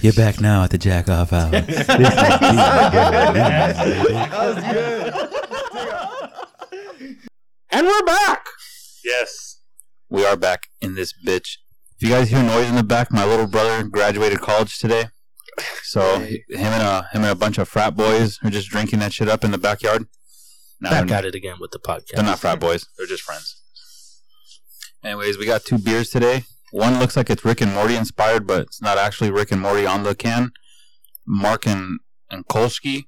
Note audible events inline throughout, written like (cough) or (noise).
You're back now at the jack off hour. (laughs) And we're back. Yes. we are back in this bitch. If you guys hear noise in the back, my little brother graduated college today. So him and a him and a bunch of frat boys are just drinking that shit up in the backyard. No, Back they're, at it again with the podcast. they're not frat boys. They're just friends. Anyways, we got two beers today. One looks like it's Rick and Morty inspired, but it's not actually Rick and Morty on the can. Mark and, and Kolschi,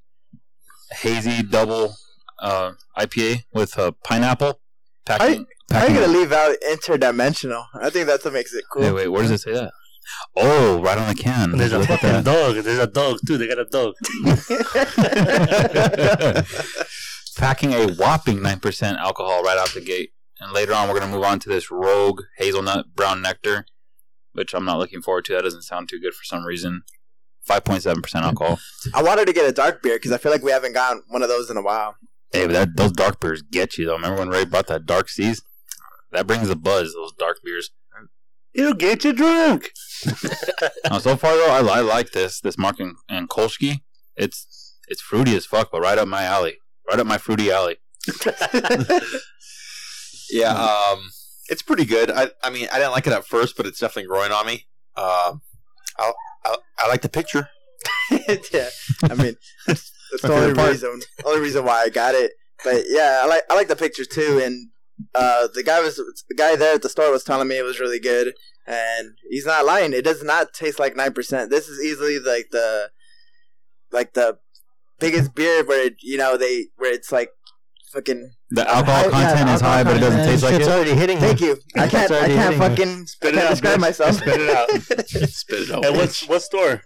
hazy double uh, IPA with uh, pineapple. Packing, How are you packing gonna leave out interdimensional? I think that's what makes it cool. Wait, wait, where does it say that? Oh, right on the can. There's a Look at fucking that. dog. There's a dog too. They got a dog. (laughs) Packing a whopping 9% alcohol right out the gate. And later on, we're going to move on to this rogue hazelnut brown nectar, which I'm not looking forward to. That doesn't sound too good for some reason. 5.7% alcohol. (laughs) I wanted to get a dark beer because I feel like we haven't gotten one of those in a while. hey, but that, those dark beers get you, though. Remember when Ray brought that dark seas? That brings the buzz, those dark beers. It'll get you drunk. (laughs) Uh, so far, though, I, I like this. This Mark and, and Kolschi. It's, it's fruity as fuck, but right up my alley. Right up my fruity alley. (laughs) Yeah, um, it's pretty good. I, I mean, I didn't like it at first, but it's definitely growing on me. Um, I, I, I like the picture. (laughs) yeah, I mean (laughs) that's, the only part. reason. Only reason why I got it. But yeah, I like I like the picture too. And uh, the guy was the guy there at the store was telling me it was really good, and he's not lying. It does not taste like nine percent. This is easily like the like the biggest beer where it, you know they where it's like fucking. The alcohol Yeah, content is alcohol high, but it doesn't content. taste like it. It's already hitting. Thank you. I can't. I can't fucking. I Spit it can't out, describe bitch. myself. Spit it out. (laughs) Spit it out. And what's what store?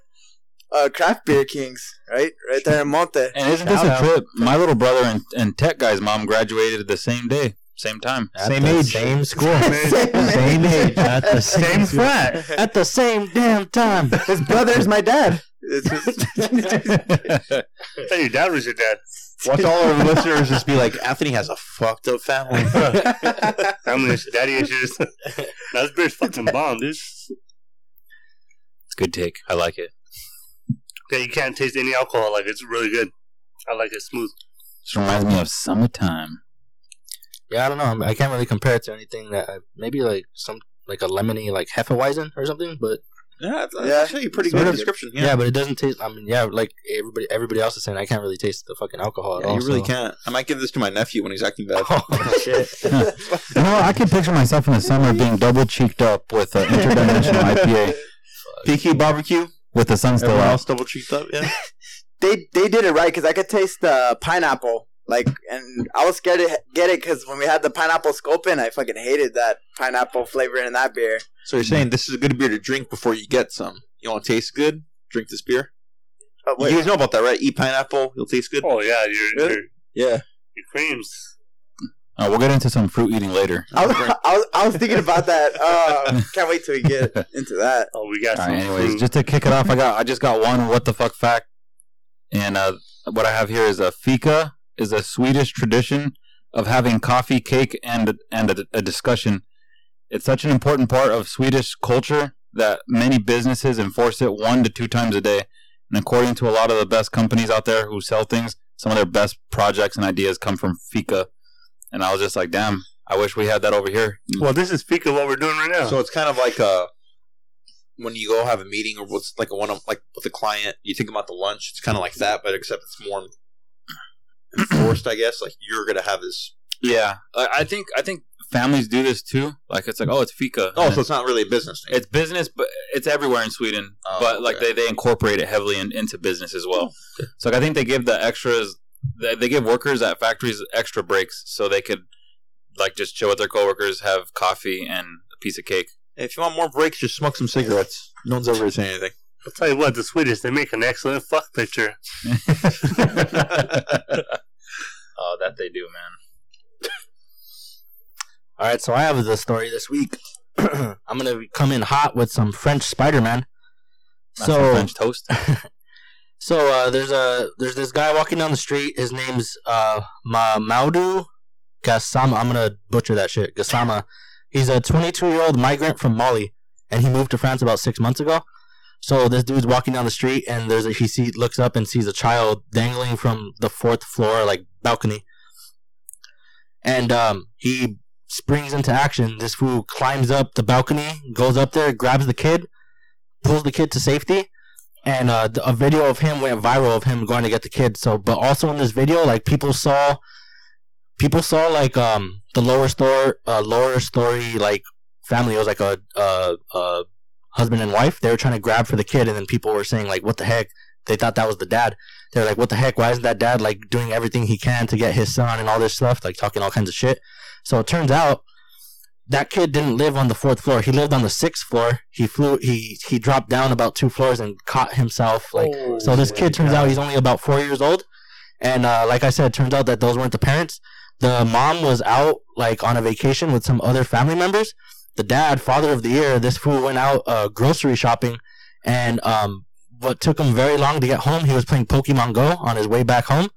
uh, craft beer kings, right, right there in Monte. And isn't this Shout a out. trip? My little brother and, and Tech Guy's mom graduated the same day, same time. At Same age. same (laughs) school, Same age. (laughs) at the Same same frat. at the same damn time. His brother's my dad. It's just- I thought your dad was your dad. Watch all our listeners just be like, Anthony has a fucked up family. (laughs) Family issues, daddy issues. now this beer's fucking bomb, dude. It's a good take. I like it. Yeah, you can't taste any alcohol. Like it's really good. I like it smooth. Just reminds me of summertime. Yeah, I don't know. I'm- I can't really compare it to anything that I, maybe like some like a lemony like Hefeweizen or something. But yeah, that's Yeah. actually a pretty Sort good of. description. yeah. Yeah, but it doesn't taste. I mean, yeah, like everybody everybody else is saying, I can't really taste the fucking alcohol at Yeah, all. you really so- can't. I might give this to my nephew when he's acting bad. (laughs) Oh shit! (laughs) You know, I can picture myself in the summer being double cheeked up with an interdimensional (laughs) IPA PQ barbecue. with the sun still Everyone out. else double cheeked up. Yeah. they they did it right because I could taste the pineapple. Like, and I was scared to get it because when we had the pineapple sculpin, I fucking hated that pineapple flavor in that beer. So you're saying this is a good beer to drink before you get some? You want to taste good? Drink this beer. Oh, You guys know about that, right? Eat pineapple, you'll taste good. Oh yeah, your Really? your, Yeah. your creams. Uh, we'll get into some fruit eating later. (laughs) I was, I was I was thinking about that. (laughs) Uh, can't wait till we get (laughs) into that. Oh, we got All some. Anyways, fruit. just to kick it off, I got I just got one what the fuck fact, and uh, what I have here is a fika is a Swedish tradition of having coffee, cake, and and a, a discussion. It's such an important part of Swedish culture that many businesses enforce it one to two times a day. And according to a lot of the best companies out there who sell things, some of their best projects and ideas come from fika. And I was just like, damn, I wish we had that over here. well, this is peak of what we're doing right now. So it's kind of like uh when you go have a meeting or what's like a one of like with a client, you think about the lunch. It's kind of like that, but except it's more enforced, I guess. Like you're gonna have this. Yeah, I I think I think families do this too. Like it's like, oh, it's fika. Oh, And so it's not really a business. Thing. it's business, but it's everywhere in Sweden. Oh, but like okay. they, they incorporate it heavily in, into business as well. So like, I think they give the extras. They, they give workers at factories extra breaks so they could like just chill with their coworkers, have coffee and a piece of cake. if you want more breaks, just smoke some cigarettes. No one's ever saying anything. I'll tell you what, the Swedish they make an excellent fuck picture. (laughs) (laughs) oh, that they do, man. (laughs) All right, so I have the story this week. (clears throat) I'm gonna come in hot with some French Spider-Man. Not So French toast. So uh, there's a there's this guy walking down the street. His name's uh, Ma- Maudu Gassama. I'm gonna butcher that shit. Gassama. He's a 22 year old migrant from Mali, and he moved to France about six months ago. So this dude's walking down the street, and there's a, he see looks up and sees a child dangling from the fourth floor like balcony, and um, he springs into action. This fool climbs up the balcony, goes up there, grabs the kid, pulls the kid to safety, and uh, a video of him went viral of him going to get the kid. So, but also in this video, like people saw, people saw like um the lower store, uh, lower story like family. It was like a uh uh husband and wife. They were trying to grab for the kid, and then people were saying like, "What the heck?" They thought that was the dad. They were like, "What the heck? Why isn't that dad like doing everything he can to get his son and all this stuff?" Like talking all kinds of shit. So it turns out that kid didn't live on the fourth floor. He lived on the sixth floor. He flew. He he dropped down about two floors and caught himself. Like so, this kid turns out he's only about four years old, and uh, like I said, it turns out that those weren't the parents. The mom was out like on a vacation with some other family members. The dad, father of the year, this fool went out uh, grocery shopping, and um, what took him very long to get home, he was playing Pokemon Go on his way back home,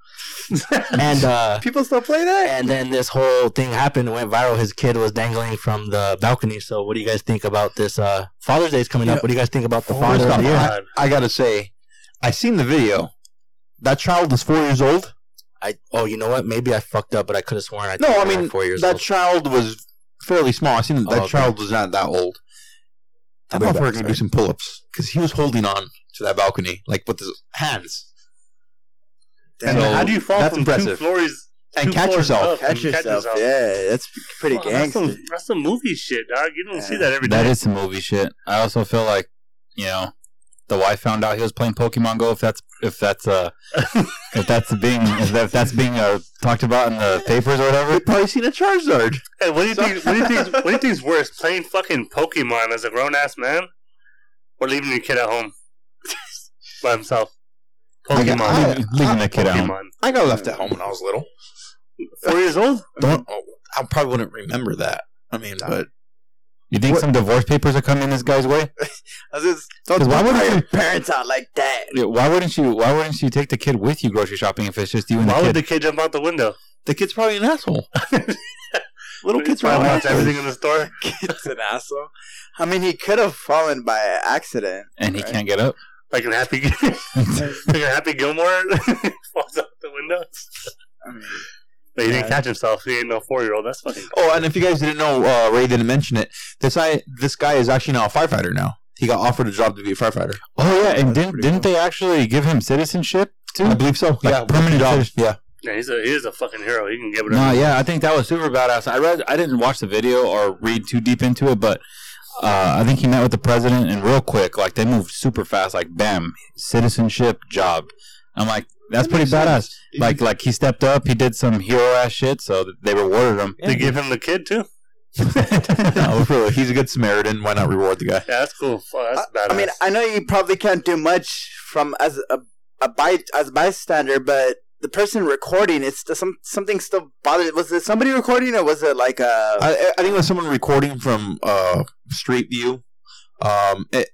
(laughs) and uh, People still play that? and then this whole thing happened. It went viral. His kid was dangling from the balcony. So, what do you guys think about this? Uh, Father's Day is coming up. What do you guys think about the Oh, father of stop. the year? God. I gotta say, I seen the video. That child is four years old. I oh, you know what? Maybe I fucked up, but I could have sworn I. No, I mean four years that old. child was fairly small. I seen that, Oh, that okay. child was not that old. That Way back, motherfucker can sorry. do some pull-ups because he was holding on to that balcony like with his hands And So, how do you fall that's from two impressive. floors and two catch floors yourself. up Catch and yourself. Yeah, that's pretty Wow, that's, gangster. some, that's some movie shit, dog. You don't Yeah. see that every day. That is some movie shit. I also feel like, you know, the wife found out he was playing Pokemon Go. If that's if that's uh if that's being if, that, if that's being uh, talked about in the papers or whatever. We've probably seen a Charizard. Hey, what do you think? What do you think? What do you think's worse, playing fucking Pokemon as a grown ass man, or leaving your kid at home by himself? I got- Pokemon. I- Leaving, leaving the kid at home. (laughs) I got left at home when I was little. Four years old. Don't. Oh, I probably wouldn't remember that. I mean, but You think What- some divorce papers are coming in this guy's way? (laughs) I was just, don't why why wouldn't your (laughs) parents out like that? Yeah, Why wouldn't you? Why wouldn't you take the kid with you grocery shopping if it's just you and Why the would the kid jump out the window? the kid's probably an asshole. (laughs) little kids are Probably all wants everything in the store. Kid's an asshole. I mean, he could have fallen by accident. and he can't get up. Like an happy, like a happy Gilmore falls out the window. I mean, But he didn't catch himself. He ain't no four year old. That's fucking. Oh, and if you guys didn't know, uh, Ray didn't mention it. This guy, this guy is actually now a firefighter. Now he got offered a job to be a firefighter. Oh yeah, and That's didn't didn't they actually give him citizenship too? I believe so. Like yeah, permanent job. Yeah, Yeah, he's a he is a fucking hero. He can give it. No, up. yeah, I think that was super badass. I read, I didn't watch the video or read too deep into it, but uh, I think he met with the president and real quick, like they moved super fast, like bam, citizenship job. I'm like, that's pretty badass. Like, like he stepped up, he did some hero ass shit, so they rewarded him. They give him the kid too. (laughs) no, for real, he's a good Samaritan. Why not reward the guy? Yeah, that's cool. Fuck, that's badass. I mean, I know you probably can't do much from as a a by as a bystander, but the person recording it's still some something still bothered Was it somebody recording or was it like a? I, I think it was someone recording from uh, Street View. Um, it,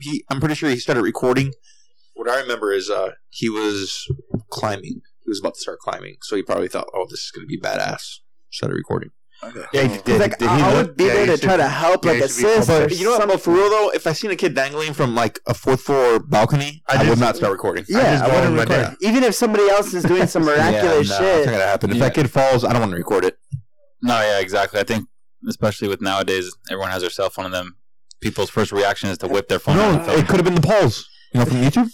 he, I'm pretty sure he started recording. What I remember is uh, he was climbing. He was about to start climbing, so he probably thought, "Oh, this is going to be badass." Started recording. Yeah, he did. like, did I, he I look? would be Yeah, there to should- try to help, yeah, like you should assist. But you know what? But for real though, if I seen a kid dangling from like a fourth floor balcony, I I, just- would not start recording. I Yeah, just I, wouldn't record. dad. Even if somebody else is doing some (laughs) miraculous yeah, no, shit. It's not gonna happen. If Yeah. that kid falls, I don't want to record it. No, yeah, exactly. I think, especially with nowadays, everyone has their cell phone, and them people's first reaction is to whip their phone No, and it could have been the Pauls. You know, from YouTube.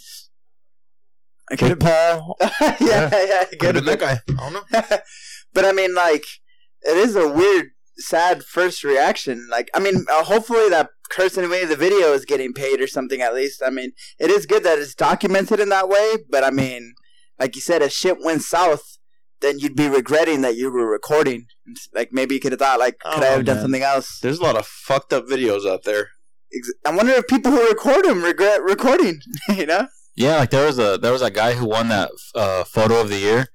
I could Jake Paul yeah, yeah, it could have been that guy. I don't know. (laughs) but I mean, like, it is a weird, sad first reaction. Like, I mean, uh, hopefully that person who made the video is getting paid or something at least. I mean, it is good that it's documented in that way, but I mean, like you said, if shit went south, then you'd be regretting that you were recording. Like, maybe you could have thought, like, could don't I have know, done something else? There's a lot of fucked up videos out there. I wonder if people who record them regret recording, (laughs) you know? Yeah, like there was a there was a guy who won that uh, photo of the year.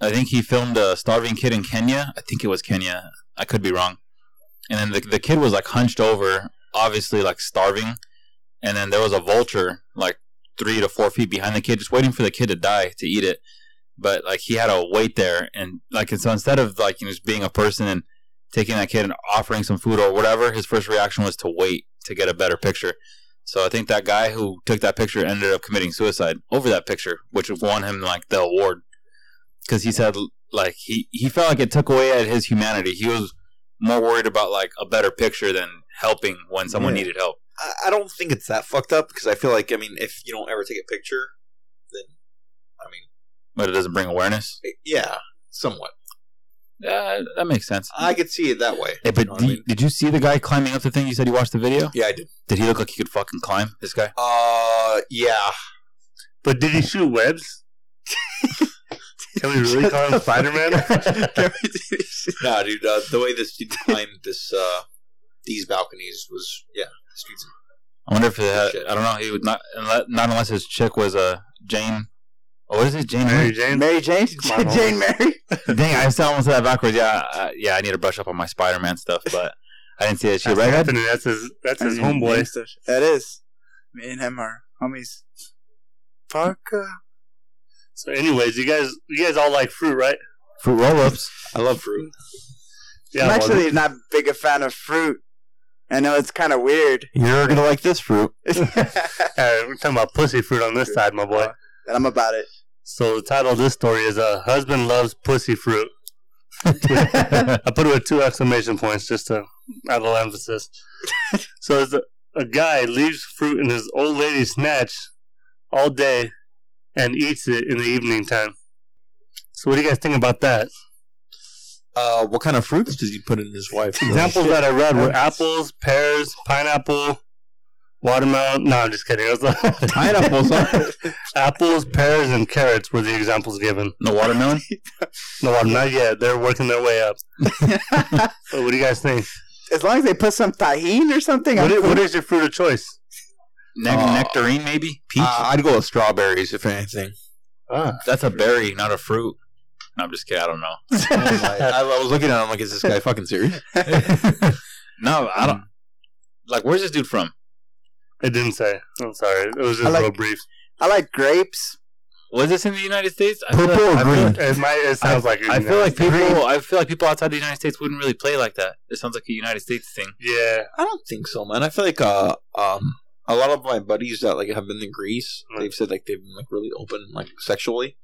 I think he filmed a starving kid in Kenya. I think it was Kenya. I could be wrong. And then the the kid was like hunched over, obviously like starving. And then there was a vulture like three to four feet behind the kid, just waiting for the kid to die to eat it. But like he had to wait there, and like and so instead of like you know, just being a person and taking that kid and offering some food or whatever, his first reaction was to wait to get a better picture. So I think that guy who took that picture ended up committing suicide over that picture, which won him like the award because he said like he he felt like it took away at his humanity. He was more worried about like a better picture than helping when someone Yeah. needed help. I, I don't think it's that fucked up because I feel like I mean, if you don't ever take a picture, then I mean, But it doesn't bring awareness. it- yeah, somewhat. Yeah, that makes sense. I could see it that way. Hey, but You know what I did, mean? did you see the guy climbing up the thing? You said you watched the video. Yeah, I did. Did he look like he could fucking climb? This guy. Uh, yeah. But did he shoot webs? (laughs) Can we really call him Spider Man? no, dude. Uh, the way this dude climbed this, uh, these balconies was, yeah, this dude's I wonder if it had, I don't know. He would not unless, not unless his chick was a uh, Jane. Oh, what is it? Jane. Mary Mary. Jane? Mary Jane, Come on, (laughs) Jane Mary. (laughs) Dang, I still almost said that backwards. Yeah, uh, yeah. I need to brush up on my Spider-Man stuff, but I didn't see that She That's redhead. Anthony. That's his. That's his I mean, homeboy. That is. Me and him are homies. Fuck. uh, So, anyways, you guys, you guys all like fruit, right? Fruit roll-ups. I love fruit. Yeah. I'm actually not big a fan of fruit. I know it's kind of weird. You're gonna like this fruit. (laughs) that uh, we're talking about pussy fruit on this side, my boy. I'm about it. So the title of this story is "A Husband Loves Pussy Fruit." (laughs) I put it with two exclamation points just to add a little emphasis. so it's a, a guy leaves fruit in his old lady's snatch all day and eats it in the evening time. So what do you guys think about that? Uh, what kind of fruits did he put in his wife? Examples that I read were apples, pears, pineapple, watermelon. No, I'm just kidding. It was (laughs) Pineapples, huh? (laughs) apples, pears, and carrots were the examples given. No watermelon. (laughs) No, I'm not yet. They're working their way up. So what do you guys think? As long as they put some tahine or something. What, I'm is, what is your fruit of choice? Ne- Uh, nectarine, maybe. Peach. Uh, I'd go with strawberries if anything. Ah, That's a berry, not a fruit. No, I'm just kidding. I don't know. I, I was looking at him like, is this guy fucking serious? no, I don't. Like, where's this dude from? It didn't say. I'm sorry. It was just I like- real brief. I like grapes. Was this in the United States? I feel Purple like, or I feel green? like- It might. It sounds like. I feel like people. I feel like people outside the United States wouldn't really play like that. It sounds like a United States thing. Yeah. I don't think so, man. I feel like uh, um, a lot of my buddies that like have been in Greece, they've said like they've been like really open, like sexually.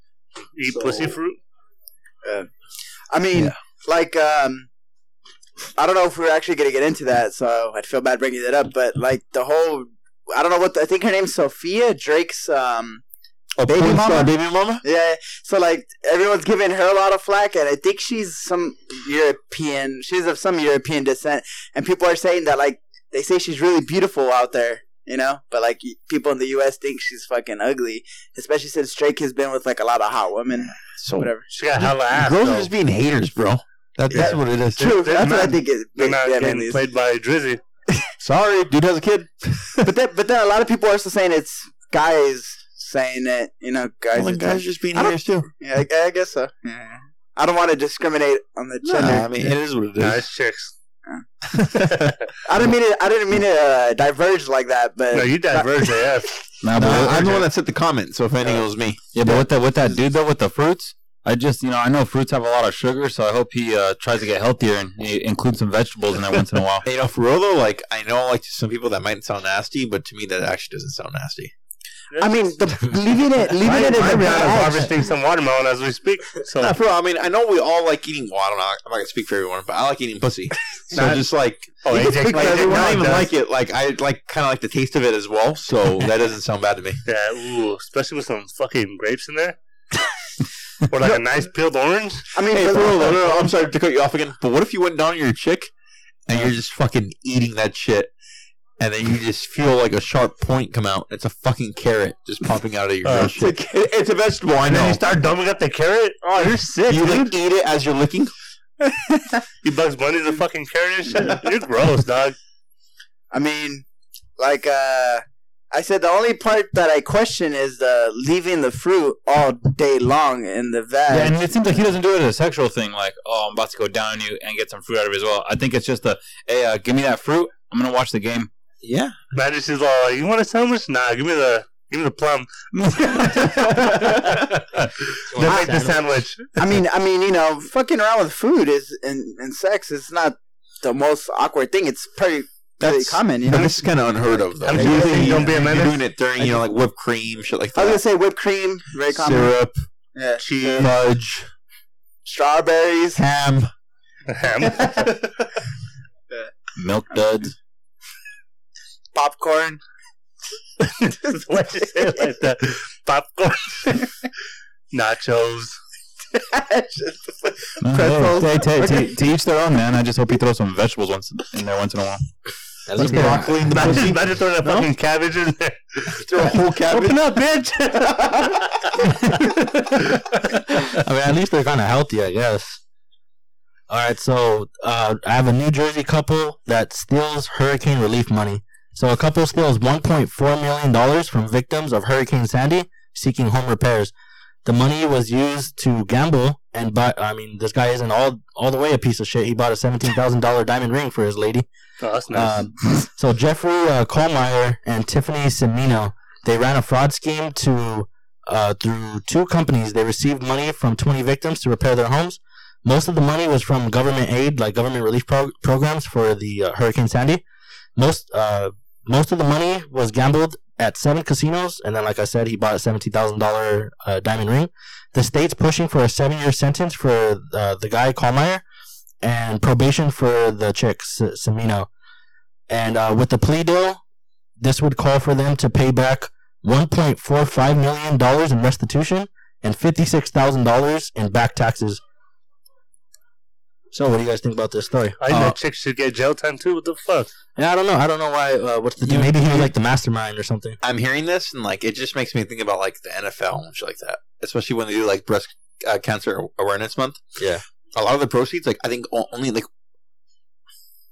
Eat So- pussy fruit. I mean, Yeah. like, um, I don't know if we're actually gonna get into that, so I'd feel bad bringing that up. But like the whole, I don't know what the, I think her name's Sophia Drake's. Um, Oh, Baby porn star mama? baby mama. yeah. So like everyone's giving her a lot of flack, and I think she's some European. She's of some European descent, and people are saying that like they say she's really beautiful out there. You know, but like people in the U.S. think she's fucking ugly, especially since Drake has been with like a lot of hot women. So Whatever. She got a hella ass. girls though. are just being haters, bro. That, that's Yeah. what it is. True. they're That's what I think It, they're not yeah, getting played by Drizzy. Sorry, (laughs) dude has a kid. (laughs) but then, but then a lot of people are still saying it's guys saying it. You know, guys. Well, then guys just being I don't- haters too. yeah, I, I guess so. Yeah. I don't want to discriminate on the Nah, gender. I mean, it is what it Nah, it's chicks. I didn't mean it. I didn't mean to uh, diverge like that. But no, you diverge AF. Nah, Nah, but I'm the one that sent the comment, so if anything, it was me. yeah, but with that with that dude though, with the fruits, I just you know I know fruits have a lot of sugar, so I hope he uh, tries to get healthier and he includes some vegetables in there once in a while. (laughs) You know, for real though, like I know, like to some people that might sound nasty, but to me that actually doesn't sound nasty. I mean, the, leaving it, leaving My, it in my the Brianna's bag. harvesting some watermelon as we speak. So Nah, for real, I mean, I know we all like eating. Well, I don't know. I'm not gonna speak for everyone, but I like eating pussy. (laughs) So Not- just like, oh, you can DJ speak for DJ everyone. I Khaled don't even does. like it. Like I like kind of like the taste of it as well. So (laughs) that doesn't sound bad to me. Yeah, ooh, especially with some fucking grapes in there. Or like a nice peeled orange. I mean, Hey, but- for no, no, no, I'm sorry to cut you off again, but what if you went down on your chick and you're just fucking eating that shit, and then you just feel like a sharp point come out? It's a fucking carrot just popping out of your Uh, real shit. It's a vegetable, I And then know. you start dumbing up the carrot. Oh, you're sick, You dude. like eat it as you're licking. (laughs) You Bugs Bunny's a fucking carrot and shit. You're gross, dog. I mean, like uh, I said, the only part that I question is the leaving the fruit all day long in the Yeah, and it seems like he doesn't do it as a sexual thing. Like, oh, I'm about to go down on you and get some fruit out of it as well. I think it's just a, hey, uh, give me that fruit. I'm gonna watch the game. Yeah. Imagine she's all like, "You want a sandwich? Nah, give me the give me the plum. (laughs) then make the sandwich. I mean, I mean, you know, fucking around with food is and, and sex is not the most awkward thing. It's pretty really That's common. You know, this is kind of unheard of, though. I'm Like, just usually saying, don't be a you're doing it during, you know, like whipped cream, shit like that. I was gonna say whipped cream, very common. Syrup, Yeah, cheese, fudge, strawberries. ham. Ham. (laughs) Milk duds. popcorn. (laughs) Why you say like that? Popcorn. (laughs) Nachos. No, Pretzels. hey, hey, to, to, to each their own, man. I just hope you throw some vegetables once in there once in a while. Least Like broccoli in the Imagine, imagine throwing a fucking cabbage in there. (laughs) Throw a whole cabbage. Open up, bitch. (laughs) I mean, at least they're kind of healthy, I guess. All right, so uh, I have a New Jersey couple that steals hurricane relief money. So a couple steals 1.4 million dollars from victims of Hurricane Sandy seeking home repairs. The money was used to gamble and but I mean, this guy isn't all all the way a piece of shit. He bought a seventeen thousand dollar (laughs) diamond ring for his lady. oh, that's nice. Um, so Jeffrey uh, Kohlmeyer and Tiffany Semino, they ran a fraud scheme to uh, through two companies. They received money from 20 victims to repair their homes. Most of the money was from government aid, like government relief pro- programs for the uh, Hurricane Sandy. Most uh, most of the money was gambled at seven casinos, and then, like I said, he bought a seventeen thousand uh, diamond ring. The state's pushing for a seven year sentence for uh, the guy Kohlmeyer and probation for the chick S- Semino. And uh, with the plea deal, this would call for them to pay back $1.45 million in restitution and $56,000 in back taxes. So, what do you guys think about this story? I think uh, that chick should get jail time too. What the fuck? Yeah, I don't know. I don't know why. Uh, what's the deal? Maybe he was like the mastermind or something. I'm hearing this and like it just makes me think about like the NFL and shit like that, especially when they do like breast uh, cancer awareness month. Yeah. a lot of the proceeds, like I think only like,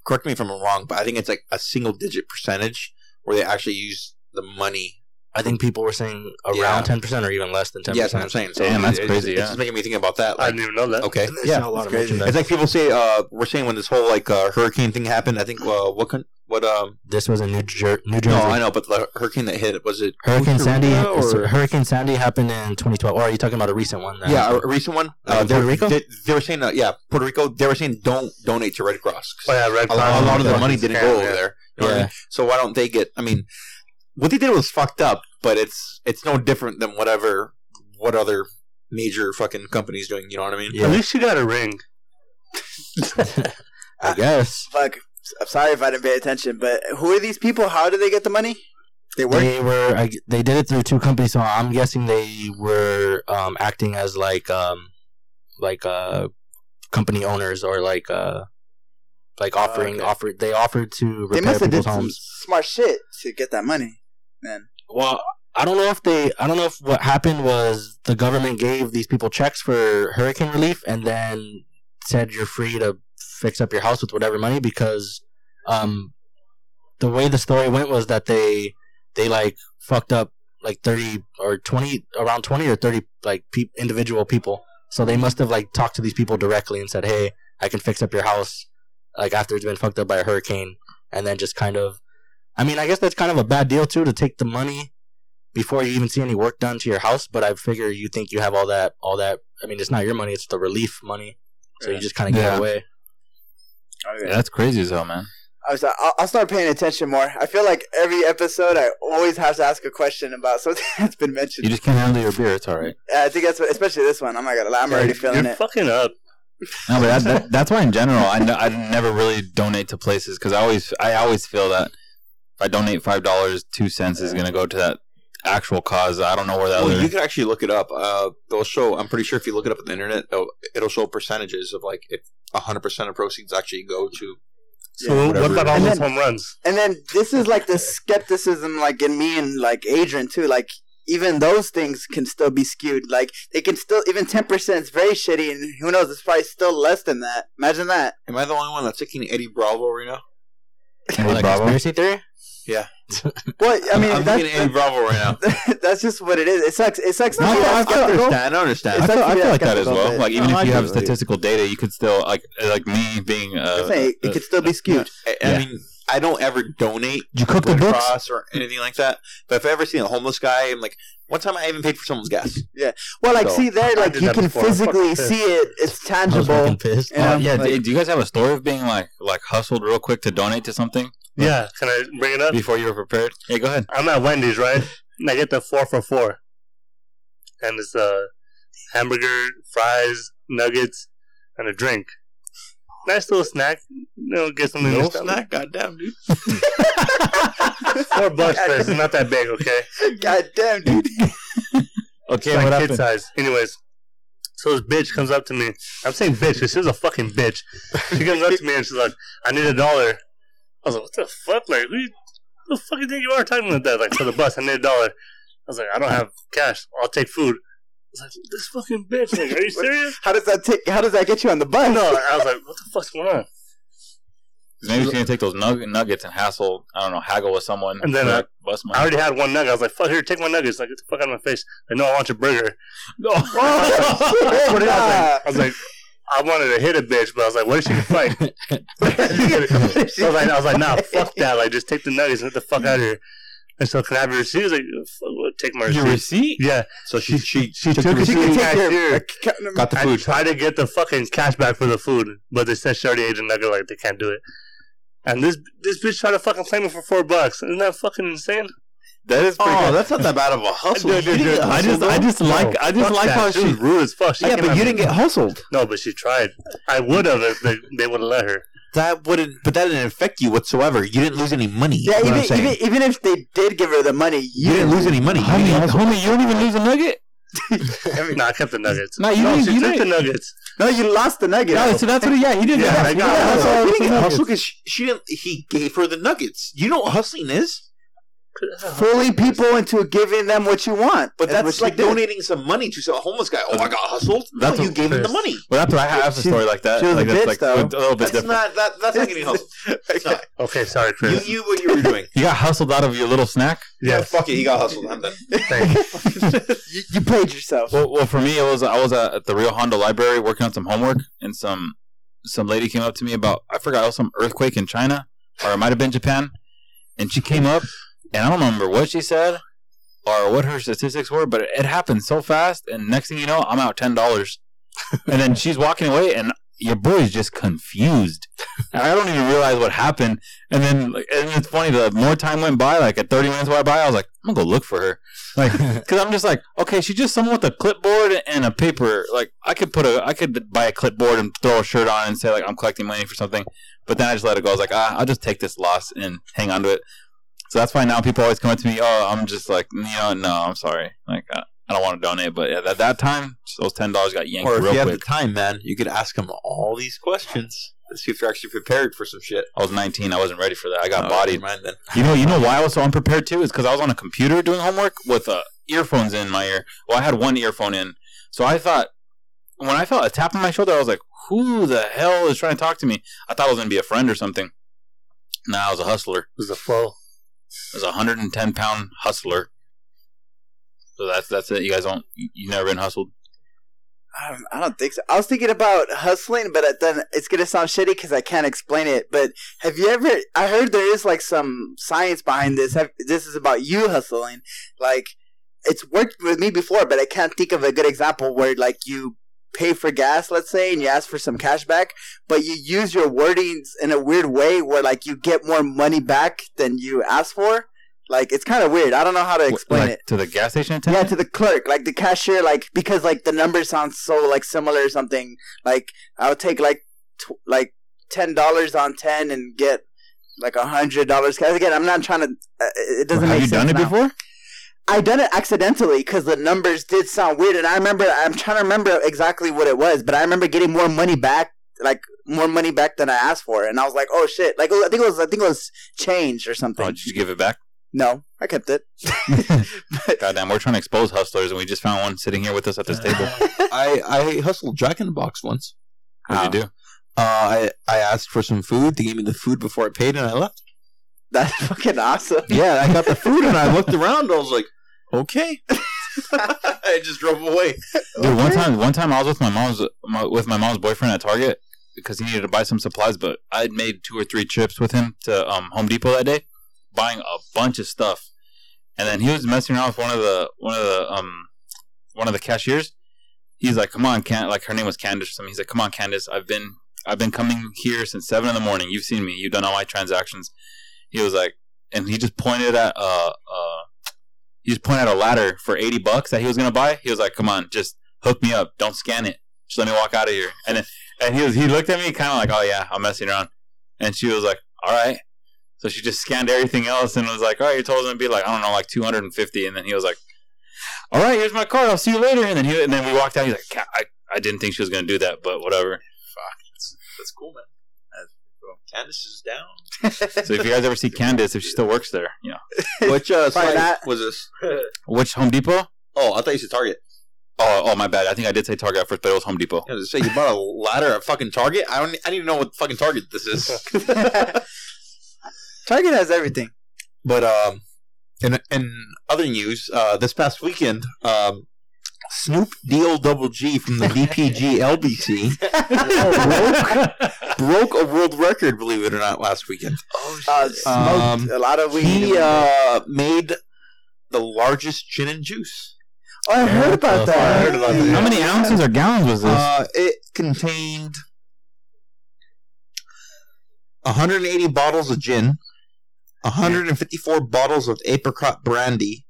correct me if I'm wrong, but I think it's like a single digit percentage where they actually use the money. I think people were saying around Yeah. ten percent or even less than ten Yeah, that's what I'm percent. saying. So Damn, that's it- crazy, It's yeah. just making me think about that. I didn't even know that. okay, Yeah, yeah, a lot of crazy. it's like people say. Uh, we're saying when this whole like uh, hurricane thing happened. I think uh, what con- what um. This was in New, Jer- New Jersey. No, I know, but the hurricane that hit was it Hurricane Costa Sandy. Or Hurricane Sandy happened in 2012. Or are you talking about a recent one? that yeah, happened? a recent one. Like Uh, they, Puerto Rico? They, they were saying, uh, yeah, Puerto Rico. They were saying don't donate to Red Cross. Oh yeah, Red a, lot, a lot of the money didn't go over there. You know what I Yeah. So why don't they get? I mean, what they did was fucked up, but it's it's no different than whatever what other major fucking company's doing. You know what I mean? At least you got a ring. (laughs) I guess. Fuck. I'm sorry if I didn't pay attention, but who are these people? How do they get the money? They work. They were. I, they did it through two companies, so I'm guessing they were um, acting as like um, like uh, company owners or like uh, like offering okay. offered. They offered to they repair must have people's did some homes. smart shit to get that money. Then Well, I don't know if they. I don't know if what happened was the government gave these people checks for hurricane relief, and then said you're free to fix up your house with whatever money because, um, the way the story went was that they they like fucked up like thirty or twenty around twenty or thirty like pe- individual people. So they must have like talked to these people directly and said, "Hey, I can fix up your house." Like after it's been fucked up by a hurricane, and then just kind of I mean, I guess that's kind of a bad deal too to take the money before you even see any work done to your house. But I figure you think you have all that, all that. I mean, it's not your money; it's the relief money. So you just kind of get Yeah. away. Yeah, that's crazy as hell, man. I was. I'll, I'll start paying attention more. I feel like every episode, I always have to ask a question about (laughs) something that's been mentioned. You just can't handle your beer. It's all right. Yeah, I think that's what, especially this one. Oh I'm not gonna lie. I'm already feeling You're it. fucking up. (laughs) No, but that, that, that's why in general I, n- I never really donate to places because I always I always feel that if I donate five dollars two cents is gonna go to that actual cause. I don't know where that Well, other. you can actually look it up. Uh, they'll show. I'm pretty sure if you look it up on the internet, it'll, it'll show percentages of like if 100 percent of proceeds actually go to. So Yeah, what about all And those then- home runs? And then this is like the skepticism, like in me and like Adrian too. Like even those things can still be skewed. Like they can still even ten percent is very shitty, and who knows? It's probably still less than that. Imagine that. Am I the only one that's thinking Eddie Bravo right now? Eddie Bravo? conspiracy theory? (laughs) Well, I mean, I'm that's, thinking Eddie Bravo right now. (laughs) that's just what it is. It sucks. It sucks. No, I- that I- I understand. I understand. I feel, like I feel have like that as well. but- Like even No, if you have do agree. statistical data, you could still like like me being. Uh, I'm saying it uh, could still be skewed. I, I Yeah. mean, I don't ever donate Did you cook the books? Cross or anything like that. But if I ever see a homeless guy, I'm like, one time I even paid for someone's gas. (laughs) Yeah. Well, like So, see there, like you can before. Physically see it. It's I was tangible. pissed. Yeah. Oh, yeah. like- do, do you guys have a story of being like like hustled real quick to donate to something? Yeah, can I bring it up? before you were prepared. Hey, go ahead. I'm at Wendy's, right? And I get the four for four. And it's a hamburger, fries, nuggets, and a drink. Nice little snack. You know, get something No in your stomach. snack, goddamn dude. (laughs) (laughs) Four bucks for. It's not that big, okay? God damn, dude. (laughs) Okay, like what kid happened? size. Anyways, so this bitch comes up to me. I'm saying bitch because she was a fucking bitch. She comes up to me and she's like, "I need a dollar." I was like, "What the fuck? Like, who, who the fuck do you think you are talking like that? Like for the bus, I need a dollar." I was like, "I don't have cash. I'll take food." I was like, "This fucking bitch! Like, are you (laughs) serious?" How does that take? How does that get you on the bus? No, I was like, "What the fuck's going on?" Maybe she's gonna take those nug- nuggets and hassle. I don't know, haggle with someone. And then, for that bus I already had one nugget. I was like, "Fuck here, take my nuggets." Like, get the fuck out of my face. I know I want your burger. No. I swear to I was like, I was like, I wanted to hit a bitch, but I was like, what if she can fight? (laughs) (laughs) I was like, I was like, nah, fuck that. Like, just take the nuggets and get the fuck out of here. And so, can I have your receipt? I was like, fuck, well, take my receipt. Your receipt. receipt? Yeah, So she she she took took the it She to can the take cashier. got the I tried to get the fucking cash back for the food, but they said she already ate the nugget. Like, they can't do it. And this this bitch tried to fucking claim me for four bucks. Isn't that fucking insane? That is pretty Oh, good. that's not that bad of a (laughs) hustle. Dude, You dude, didn't dude, I just, I just like, I just like how she rude as fuck. Yeah, but you didn't get hustled. No, but she tried. I would have if they, they would have let her. That wouldn't, but that didn't affect you whatsoever. You didn't lose any money. Yeah, even, even even if they did give her the money, you didn't lose any money. You Homie, didn't homie, you don't even lose a nugget. (laughs) No, I kept the nuggets. No, you no, didn't- you took the didn't- nuggets. No, you lost the nugget. No, so that's what. He, Yeah, he did. Yeah, that. I got Yeah, all- You didn't get nuggets. hustle because she, she didn't. He gave her the nuggets. You know what hustling is? (laughs) fooling people into giving them what you want. But that's like donating some money to some homeless guy. Oh, I got hustled. No, That's you gave him the money. Well, that's what I have a story like that. she was a like, that's bitch, like though. a little bit That's different. not that. That's not getting hustled. (laughs) It's not. Okay, sorry, Chris. You Chris. knew what you were doing. (laughs) You got hustled out of your little snack. Yeah, Yes. fuck it. He got hustled. I'm done. Thank you. you, you played yourself. Well, well, for me, it was I was at the Rio Hondo Library working on some homework, and some some lady came up to me about I forgot it was some earthquake in China, or it might have been Japan, and she came up, and I don't remember what she said or what her statistics were, but it happened so fast, and next thing you know, I'm out ten dollars, (laughs) and then she's walking away, and your boy's just confused. And I don't even realize what happened, and then and it's funny. The more time went by, like at 30 minutes went by, I was like, I'm gonna go look for her. Like, (laughs) (laughs) because I'm just like, okay, she's just someone with a clipboard and a paper. Like, I could put a, I could buy a clipboard and throw a shirt on and say like I'm collecting money for something. But then I just let it go. I was like, ah, I'll just take this loss and hang on to it. So that's why now people always come up to me. Oh, I'm just like, you know, no, I'm sorry. Like, I, I don't want to donate. But at that time, those ten dollars got yanked Or if real you have quick. the time, man, you could ask him all these questions. Let's see if you're actually prepared for some shit. I was 19. I wasn't ready for that. I got Oh, bodied. mind then. You know, you know why I was so unprepared too is because I was on a computer doing homework with uh, earphones in my ear. Well, I had one earphone in, so I thought when I felt a tap on my shoulder, I was like, "Who the hell is trying to talk to me?" I thought it was gonna be a friend or something. Nah, I was a hustler. It was the flow. Was a 110 pound hustler. So that's that's it. You guys don't. You never been hustled. I don't, I don't think so. I was thinking about hustling, but then it's gonna sound shitty because I can't explain it. But have you ever? I heard there is like some science behind this. Have, this is about you hustling. Like it's worked with me before, but I can't think of a good example where like you pay for gas, let's say, and you ask for some cash back, but you use your wordings in a weird way where like you get more money back than you asked for. Like it's kind of weird. I don't know how to explain like it. to the gas station Yeah, to the clerk, like the cashier, like because like the numbers sound so like similar or something. Like I'll take like tw- like ten dollars on ten and get like a hundred dollars. Cause again, I'm not trying to. Uh, it doesn't Have make you sense done it now. before? I done it accidentally because the numbers did sound weird, and I remember. I'm trying to remember exactly what it was, but I remember getting more money back, like more money back than I asked for, and I was like, "Oh shit!" Like I think it was, I think it was change or something. Oh, did you give it back? no, I kept it. (laughs) but, Goddamn, we're trying to expose hustlers, and we just found one sitting here with us at this table. (laughs) I I hustled Jack in the Box once. What'd you do? Uh, I I asked for some food. They gave me the food before I paid, and I left. that's (laughs) fucking awesome. Yeah, I got the food, and I looked around. I was like, okay. (laughs) (laughs) I just drove away. Dude, one time, one time I was with my mom's my, with my mom's boyfriend at Target because he needed to buy some supplies, but I had made two or three trips with him to um, Home Depot that day, buying a bunch of stuff, and then he was messing around with one of the one of the um one of the cashiers. He's like, "Come on, Can like her name was Candace or something." He's like, "Come on, Candace, I've been I've been coming here since seven in the morning. You've seen me. You've done all my transactions." he was like, and he just pointed at uh uh, he just pointed out a ladder for eighty bucks that he was gonna buy. He was like, "Come on, just hook me up. Don't scan it. Just let me walk out of here." And then, and he was he looked at me kind of like, "Oh yeah, I'm messing around," and she was like, "All right." So she just scanned everything else and was like, "All right, you told him to be like I don't know, like 250," and then he was like, "All right, here's my card. I'll see you later." And then he and then we walked out. He's like, "I I didn't think she was gonna do that, but whatever." That's, that's cool, man. That's. Candace is down. (laughs) So if you guys ever see Candace, if she still works there, you know, (laughs) Which uh, site not. was this? (laughs) which Home Depot? Oh, I thought you said Target. Oh, oh, my bad. I think I did say Target at first, but it was Home Depot. I was say you bought a ladder at fucking Target. I don't. I didn't even know what fucking Target this is. Target has everything. But um, in in other news, uh, this past weekend, um, Snoop D-O double G from the BPG LBC broke, broke a world record. Believe it or not, last weekend Uh, smoked Um, a lot of weed. he uh made the largest gin and juice. oh, I heard about that. I heard about that. How many ounces or gallons was this? Uh, it contained 180 bottles of gin, 154 bottles of apricot brandy,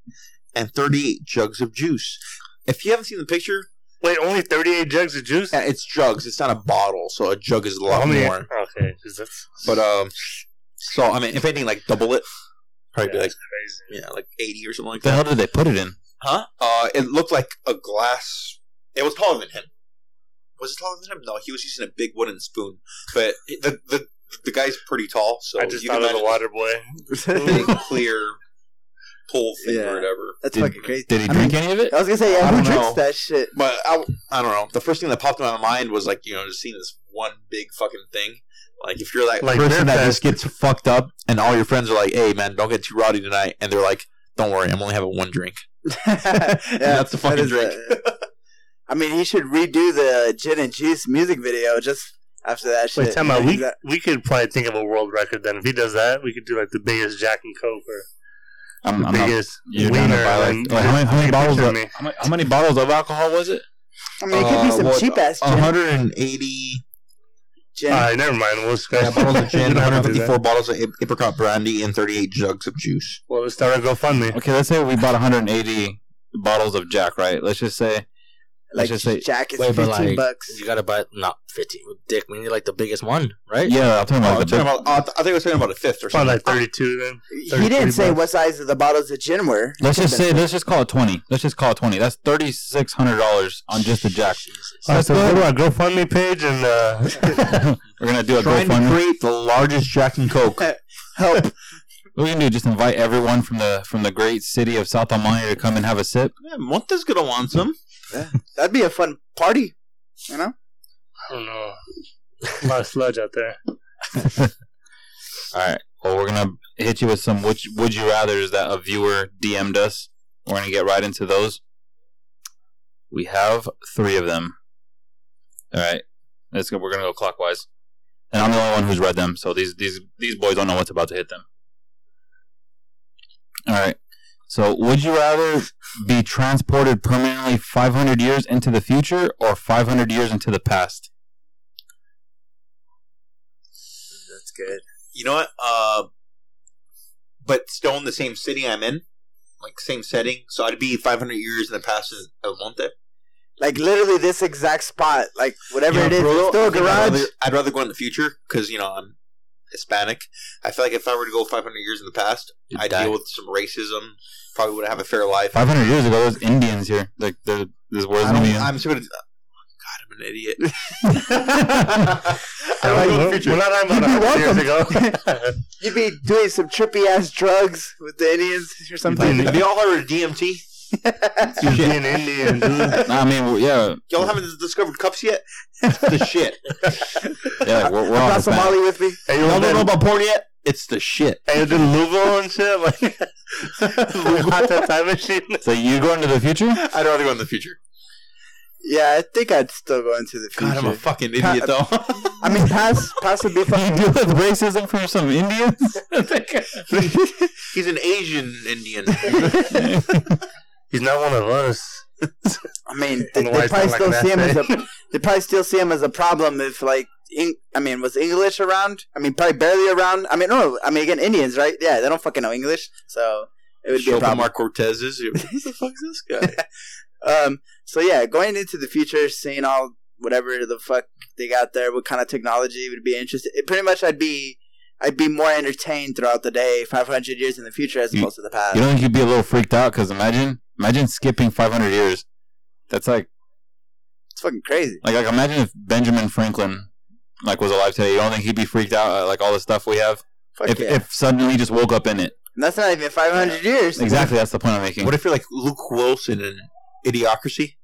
and 38 jugs of juice. If you haven't seen the picture, Wait, only 38 jugs of juice? yeah, it's jugs. It's not a bottle, so a jug is a lot many? more. Okay, 'cause that's, But um, so I mean, if anything, like double it, probably be like that's crazy. yeah, like 80 or something like the that. hell did they put it in? Huh? Uh, it looked like a glass. It was taller than him. Was it taller than him? No, he was using a big wooden spoon. But the the the guy's pretty tall, so I just you thought can of the imagine water boy. (laughs) big, clear pull thing Yeah. or whatever. That's Did- fucking crazy. Did he I drink mean, any of it? I was gonna say, yeah, I who drinks know. that shit? But I, I don't know. The first thing that popped in my mind was like you know just seeing this one big fucking thing. Like if you're that Like person that just gets fucked up and all your friends are like, "Hey man, don't get too rowdy tonight," and they're like, "Don't worry, I'm only having one drink." (laughs) yeah, That's the fucking that is drink. a- I mean, he should redo the gin and juice music video just after that shit. Wait, time out. We, That- we could probably think of a world record then. If he does that, we could do like the biggest Jack and Coke or I'm, the I'm not, biggest you're wiener. buy like, and- wait, how many, how many bottles of of how many, how many bottles of alcohol was it? I mean, it could be Uh, some what, cheap ass gin. 180 gin. Alright, never mind. We'll scratch yeah, bottles of (laughs) gin, don't have to do 154 bottles of apricot brandy, and 38 jugs of juice. Well, let's start a GoFundMe. Okay, let's say we bought 180 bottles of Jack, right? Let's just say like let's just say Jack is Wait, fifteen like, bucks. you gotta buy not fifteen. Dick, we need like the biggest one, right? yeah. I'm talking Oh, about I'm the talking about, uh, I th- I think I was talking about a fifth or Probably something. like 32 then. He didn't say bucks. what size of the bottles of gin were. Let's just say let's just call it 20. Let's just call it 20. That's 36 hundred dollars on just the Jack. Jesus. Alright, so That's go to our GoFundMe page and uh, (laughs) We're gonna do a Trying to GoFundMe. create the largest Jack and Coke. (laughs) help. What we can do? Just invite everyone from the from the great city of South Almania to come and have a sip. yeah, Monta's gonna want some. That'd be a fun party. You know. I don't know. A lot of sludge out there. (laughs) All right. Well, we're gonna hit you with some would would you rather's that a viewer DM'd us. We're gonna get right into those. We have three of them. All right. Let's go. We're gonna go clockwise, and I'm the only one who's read them. So these these these boys don't know what's about to hit them. All right. So, would you rather be transported permanently 500 years into the future or 500 years into the past? That's good. You know what? Uh, but still in the same city I'm in, like same setting. So I'd be 500 years in the past of Monte. Like literally this exact spot, like whatever You it know, is, bro, it's still a I think I'd garage. rather, I'd rather go in the future because you know I'm Hispanic. I feel like if I were to go 500 years in the past, You'd I'd die. deal with some racism. Probably wouldn't have a fair life. 500 years ago, there's Indians here. Like, there- there's where's I don't, Indian? I'm sort of. God, I'm an idiot. (laughs) I don't know the we're, future. we're not talking about You're 100 years ago. (laughs) You'd be doing some trippy ass drugs with the Indians or something. Have you all heard of DMT? (laughs) You'd be Indian, dude. Nah, I mean, well, yeah, Y'all haven't discovered cups yet? It's the shit. yeah, like, we're, we're I all brought some Hispanic. Molly with me. Hey, you Y'all don't know that? about porn yet? It's the shit. Hey, you did Louisville and shit? Like, (laughs) hot tub time machine? So you go into the future? I'd rather go in the future. Yeah, I think I'd still go into the future. God, I'm a fucking idiot, though. (laughs) I mean, pass, past would be You fun. deal with racism from some Indians? He's an Asian Indian. He's not one of us. I mean, (laughs) they, Don't they probably not still see him as a they probably still see him as a problem if like Eng- I mean, was English around? I mean, probably barely around. I mean, no, I mean, again, Indians, right? Yeah, they don't fucking know English, so it would be a Show problem. Mark Cortez is. (laughs) Who the fuck is this guy? (laughs) Um, so yeah, going into the future, seeing all whatever the fuck they got there, what kind of technology would be interesting. It, pretty much, I'd be, I'd be more entertained throughout the day, five hundred years in the future as You- opposed to the past. You don't think you'd be a little freaked out? Because imagine, imagine skipping 500 years. That's like, it's fucking crazy. like, like imagine if Benjamin Franklin, like, was alive today. You don't think he'd be freaked out at like all the stuff we have? Fuck If, yeah. if suddenly he just woke up in it. and that's not even five hundred years. Exactly, that's the point I'm making. what if you're like Luke Wilson in Idiocracy?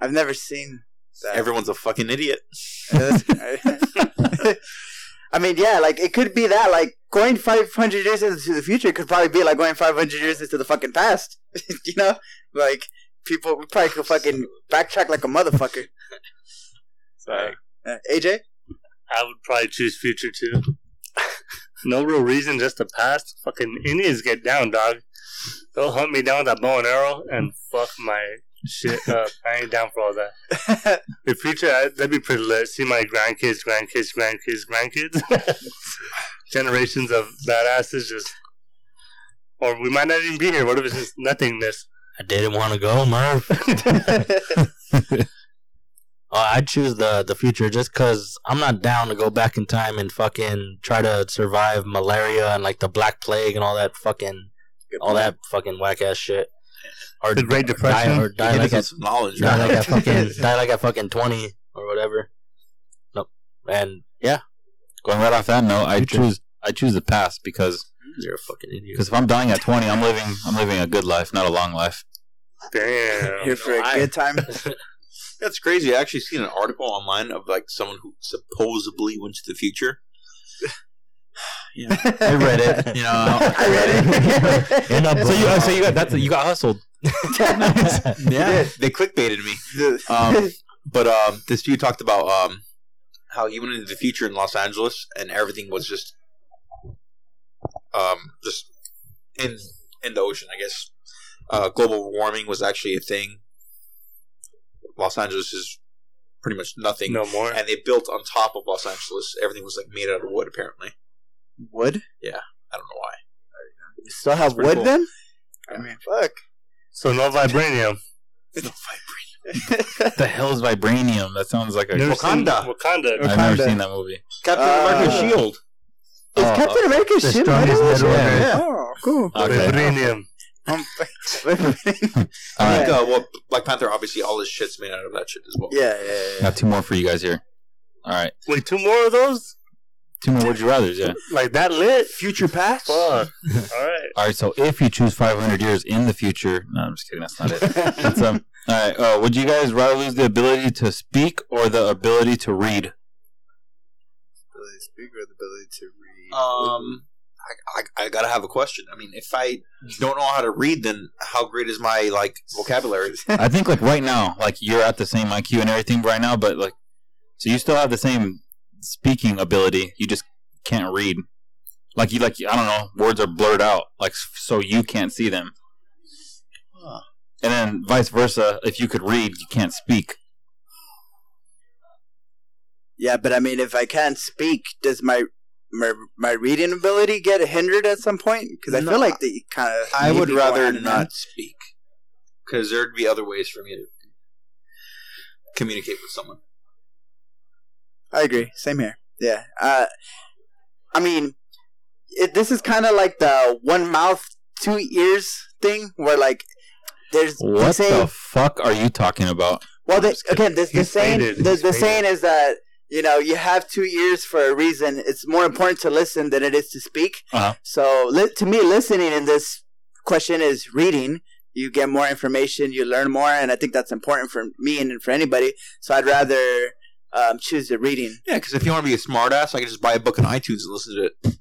I've never seen that. Everyone's a fucking idiot. (laughs) (laughs) I mean, yeah, like it could be that. Like going 500 years into the future could probably be like going 500 years into the fucking past. (laughs) you know, like people we probably could fucking backtrack like a motherfucker. (laughs) Sorry. Uh, AJ, I would probably choose future too. (laughs) no real reason, just the past. Fucking Indians get down, dog. They'll hunt me down with a bow and arrow and fuck my shit up. I ain't down for all that. (laughs) The future, I, that'd be pretty lit. See my grandkids, grandkids, grandkids, grandkids. (laughs) Generations of badasses just. Or we might not even be here. What if it's just nothingness? I didn't want to go, Merv. (laughs) Oh, I'd choose the the future just because I'm not down to go back in time and fucking try to survive malaria and like the Black Plague and all that fucking all that fucking whack ass shit. Or The Great die- Depression? or die like us at knowledge. die right? like at (laughs) fucking die like at fucking twenty or whatever. Nope. And yeah, Going right off that note, I Future. choose, I choose the past because you're a fucking idiot. because if I'm dying at 20, I'm living, I'm living a good life, not a long life. Damn. Here for a I- good time. (laughs) That's crazy. I actually seen an article online of like someone who supposedly went to the future. yeah, I read it. (laughs) You know, I read it. In a so you, so you got that's you got hustled. (laughs) yeah. They clickbaited me. Um, but um, this dude talked about um, how he went into the future in Los Angeles and everything was just um, just in in the ocean. I guess uh, global warming was actually a thing. Los Angeles is pretty much nothing, No more. and they built on top of Los Angeles. Everything was like made out of wood. Apparently, wood? Yeah, I don't know why. You still have wood cool. then? I mean, fuck. So no vibranium. the hell's vibranium? That sounds like a. Never seen Wakanda. Wakanda. I've never seen that movie. Captain Uh, America's shield. Is Oh, Captain America's the shit strongest metal? metal on. Oh, cool. Okay. Vibranium. Um, All I right, think uh, well, Black Panther obviously all his shit's made out of that shit as well. yeah, yeah, yeah. got two more for you guys here. All right, Wait, two more of those? Two more. Would you rather? Yeah. Like that lit? Future past. Fuck. All right. (laughs) All right. So if you choose 500 years in the future, no, I'm just kidding. That's not it. That's, um, all right. Uh, would you guys rather lose the ability to speak or the ability to read? ability to speak or the ability to read. Um, I, I, I gotta have a question. I mean, if I don't know how to read, then how great is my like vocabulary? (laughs) I think like right now, like you're at the same IQ and everything right now, but like, so you still have the same speaking ability. You just can't read. Like you, like I don't know, words are blurred out, like so you can't see them. Huh. And then vice versa, if you could read, you can't speak. Yeah, but I mean, if I can't speak, does my my, my reading ability get hindered at some point? Because I No, feel like they kind of. I would rather not speak because there'd be other ways for me to communicate with someone. I agree. Same here. Yeah. Uh, I mean, it, this is kind of like the one mouth, two ears thing, where like there's What say, the fuck are you talking about? well, they, again, this, the saying the, the saying is that you know you have two ears for a reason. It's more important to listen than it is to speak. Uh-huh. So li- to me, listening in this question is reading. You get more information, you learn more, and I think that's important for me and for anybody. So I'd rather um, choose the reading. Yeah, because if you want to be a smartass, I can just buy a book on iTunes and listen to it.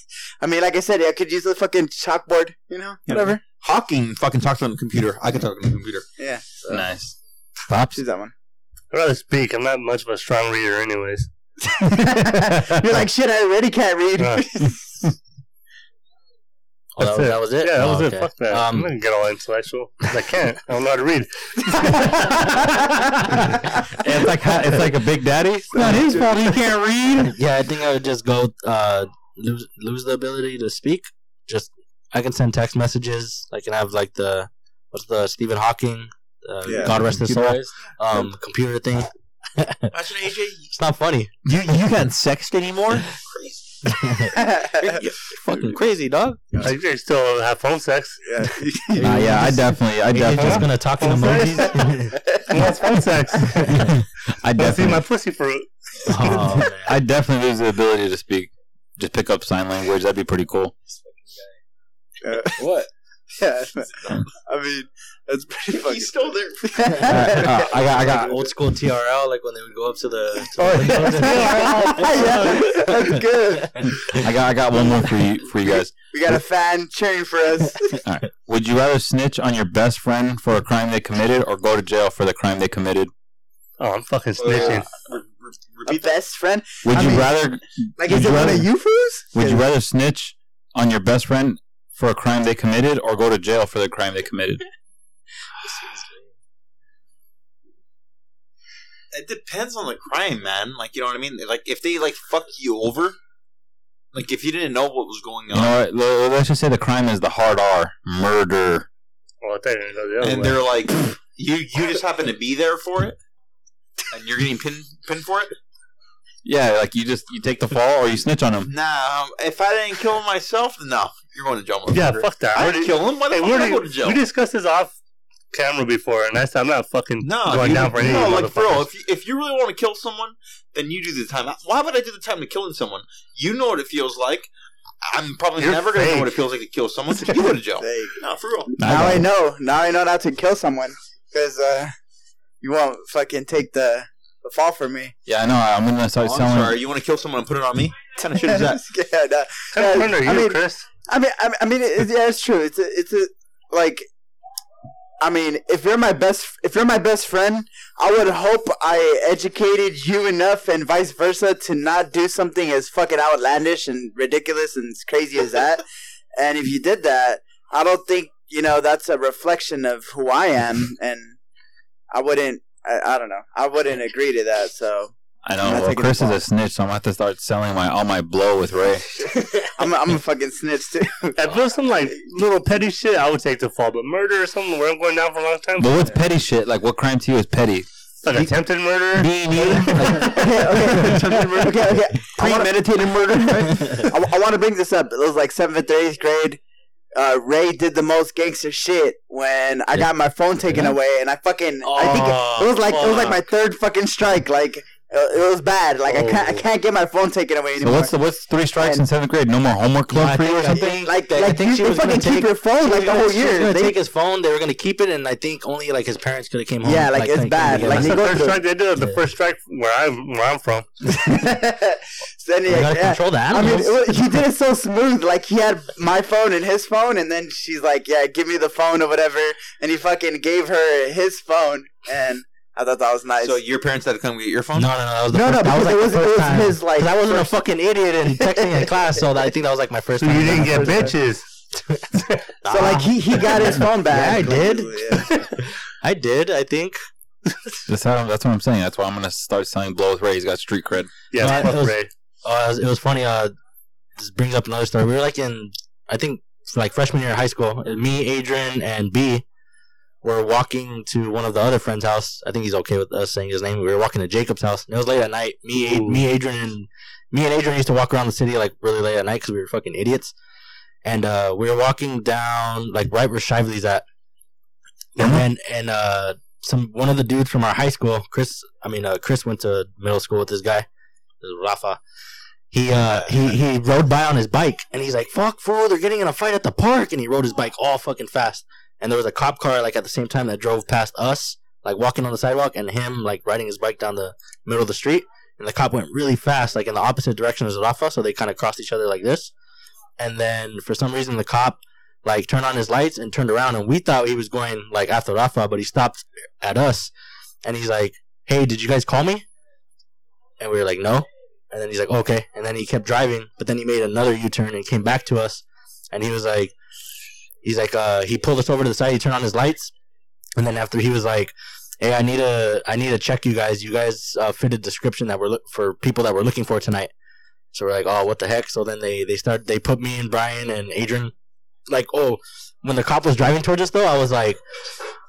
(laughs) I mean, like I said, I could use the fucking chalkboard, you know, Yeah. whatever. Hawking fucking talks on the computer. I can talk on the computer. Yeah, so Nice. Pops. choose that one. I'd rather speak. I'm not much of a strong reader, anyways. (laughs) (laughs) You're like, shit, I already can't read. Uh. Oh, that, was, that was it. Yeah, that Oh, was okay. it. Fuck that. I'm Um, not gonna get all intellectual. I can't. I don't know how to read. (laughs) it's like it's like a big daddy. It's not his fault. He can't read. (laughs) yeah, I think I would just go uh, lose lose the ability to speak. Just I can send text messages. I can have like the what's the Stephen Hawking, uh, Yeah. God rest his soul, Computerized. um, computer thing. (laughs) Imagine AJ, It's not funny. you you can't sext anymore. Crazy. You're (laughs) (laughs) fucking crazy, dog. I I still have phone sex. yeah. (laughs) Nah, yeah, I definitely, I You're definitely, just gonna talk in emojis. Who wants phone sex? I I see definitely, my pussy fruit. oh. I definitely lose the ability to speak. Just pick up sign language. That'd be pretty cool. what? Yeah. (laughs) I mean, that's pretty fucking. He's still there. Uh, I got, I got. (laughs) old school TRL, like when they would go up to the. To Oh, the windows (laughs) yeah, that's good. I got, I got one more for you, for you guys. We got a fan cheering for us. Would you rather snitch on your best friend for a crime they committed, or go to jail for the crime they committed? Oh, I'm fucking snitching. Re- re- A best friend. Would I you mean- rather? Like, is you it one rather- of you fools? Would you rather snitch on your best friend for a crime they committed, or go to jail for the crime they committed? (laughs) It depends on the crime, man. Like you know what I mean. Like if they like fuck you over, like if you didn't know what was going You on, know what? Let's just say the crime is the hard R, murder. Well, I thought you were the other and way. they're like, you you just happen to be there for it, and you're getting pinned pinned for it. Yeah, like you just you take the fall or you snitch on him. Nah, um, if I didn't kill myself, no, you're going to jail. Yeah, motherfucker. fuck that. I I didn't kill him. Why the hey, fuck would I go to jail? we discussed this off camera before, and I said I'm not fucking No, going dude, down for any no, of like bro, if you, if you really want to kill someone, then you do the time. Why would I do the time to killing someone? You know what it feels like. I'm probably You're never gonna know what it feels like to kill someone. So you go to jail. (laughs) Hey, No, for real. now I know. Now I know not to kill someone because uh, you won't fucking take the, the fall for me. Yeah, I know. I'm gonna start Oh, I'm selling. sorry. You want to kill someone and put it on me? What kind of shit is that? (laughs) yeah, no. Kind of Yeah, friend are I you, mean- Chris? I mean, I mean, I mean it, yeah, it's true. It's a, it's a, like, I mean, if you're my best, if you're my best friend, I would hope I educated you enough, and vice versa, to not do something as fucking outlandish and ridiculous and crazy as that. (laughs) and if you did that, I don't think you know that's a reflection of who I am, and I wouldn't. I, I don't know. I wouldn't agree to that. So I know. Well, Chris is a snitch, so I'm gonna have to start selling my all my blow with Ray. (laughs) I'm, a, I'm a fucking snitch too. If it was some like little petty shit, I would take the fall. But murder or something where I'm going down for a long time, But what's petty shit? Like, what crime to you is petty? like attempted murder. Being (laughs) you. okay, okay, (laughs) okay, okay. I wanna- Premeditated murder. I, I want to bring this up. It was like seventh or eighth grade. Uh, Ray did the most gangster shit when I got my phone taken Yeah. away, and I fucking I think Oh, it, it was like it was like my third fucking strike. Like it was bad. Like I can't I Oh. can't get my phone taken away anymore. so what's the what's three strikes And- in seventh grade? No more homework club Yeah, for you or think- I something? like I like think she was gonna fucking keep your phone like was the gonna- whole year. They- take his phone. They were gonna keep it, and I think only like his parents could have came home. Yeah, like, it's couldn't- bad. couldn't Like, they the first strike they did. The Yeah. first strike where I'm where I'm from. so (laughs) then, You yeah, gotta yeah. control the animals. I mean, animals. was, he did it so smooth. Like he had my phone and his phone, and then she's like, "Yeah, give me the phone or whatever." And he fucking gave her his phone, and I thought that was nice. So your parents had to come get your phone? no, no, no. That was the No, first, no, that was like it was- the it was time. his, like, 'Cause I wasn't a fucking idiot and texting in class, so that, I think that was like my first So time. you didn't get bitches. (laughs) So like he, he got his phone back. Yeah, I did. Yeah. (laughs) I did. I think. That's, how, that's what I'm saying. That's why I'm gonna start selling blow with Ray. He's got street cred. Yeah, No, it was- Ray. Uh, it was, it was funny. Uh, this brings up another story. We were like in, I think, like freshman year of high school. Me, Adrian, and B were walking to one of the other friends' house. I think he's okay with us saying his name. We were walking to Jacob's house. And it was late at night. Me, Ooh. me, Adrian, and me and Adrian used to walk around the city like really late at night because we were fucking idiots. And uh, we were walking down like right where Shively's at, and then and uh, some one of the dudes from our high school, Chris. I mean, uh, Chris went to middle school with this guy, this Rafa. He uh he he rode by on his bike and he's like, "Fuck, fool! They're getting in a fight at the park!" And he rode his bike all fucking fast. And there was a cop car like at the same time that drove past us, like walking on the sidewalk, and him like riding his bike down the middle of the street. And the cop went really fast, like in the opposite direction as Rafa, so they kind of crossed each other like this. And then for some reason, the cop like turned on his lights and turned around, and we thought he was going like after Rafa, but he stopped at us, and he's like, "Hey, did you guys call me?" And we were like, "No." And then he's like, "Okay." And then he kept driving, but then he made another U-turn and came back to us, and he was like, he's like, uh, he pulled us over to the side. He turned on his lights, and then after he was like, "Hey, I need to, I need to check you guys. You guys uh, fit a description that we're look for people that we're looking for tonight." So we're like, "Oh, what the heck?" So then they they start they put me and Brian and Adrian, like, oh, when the cop was driving towards us though, I was like,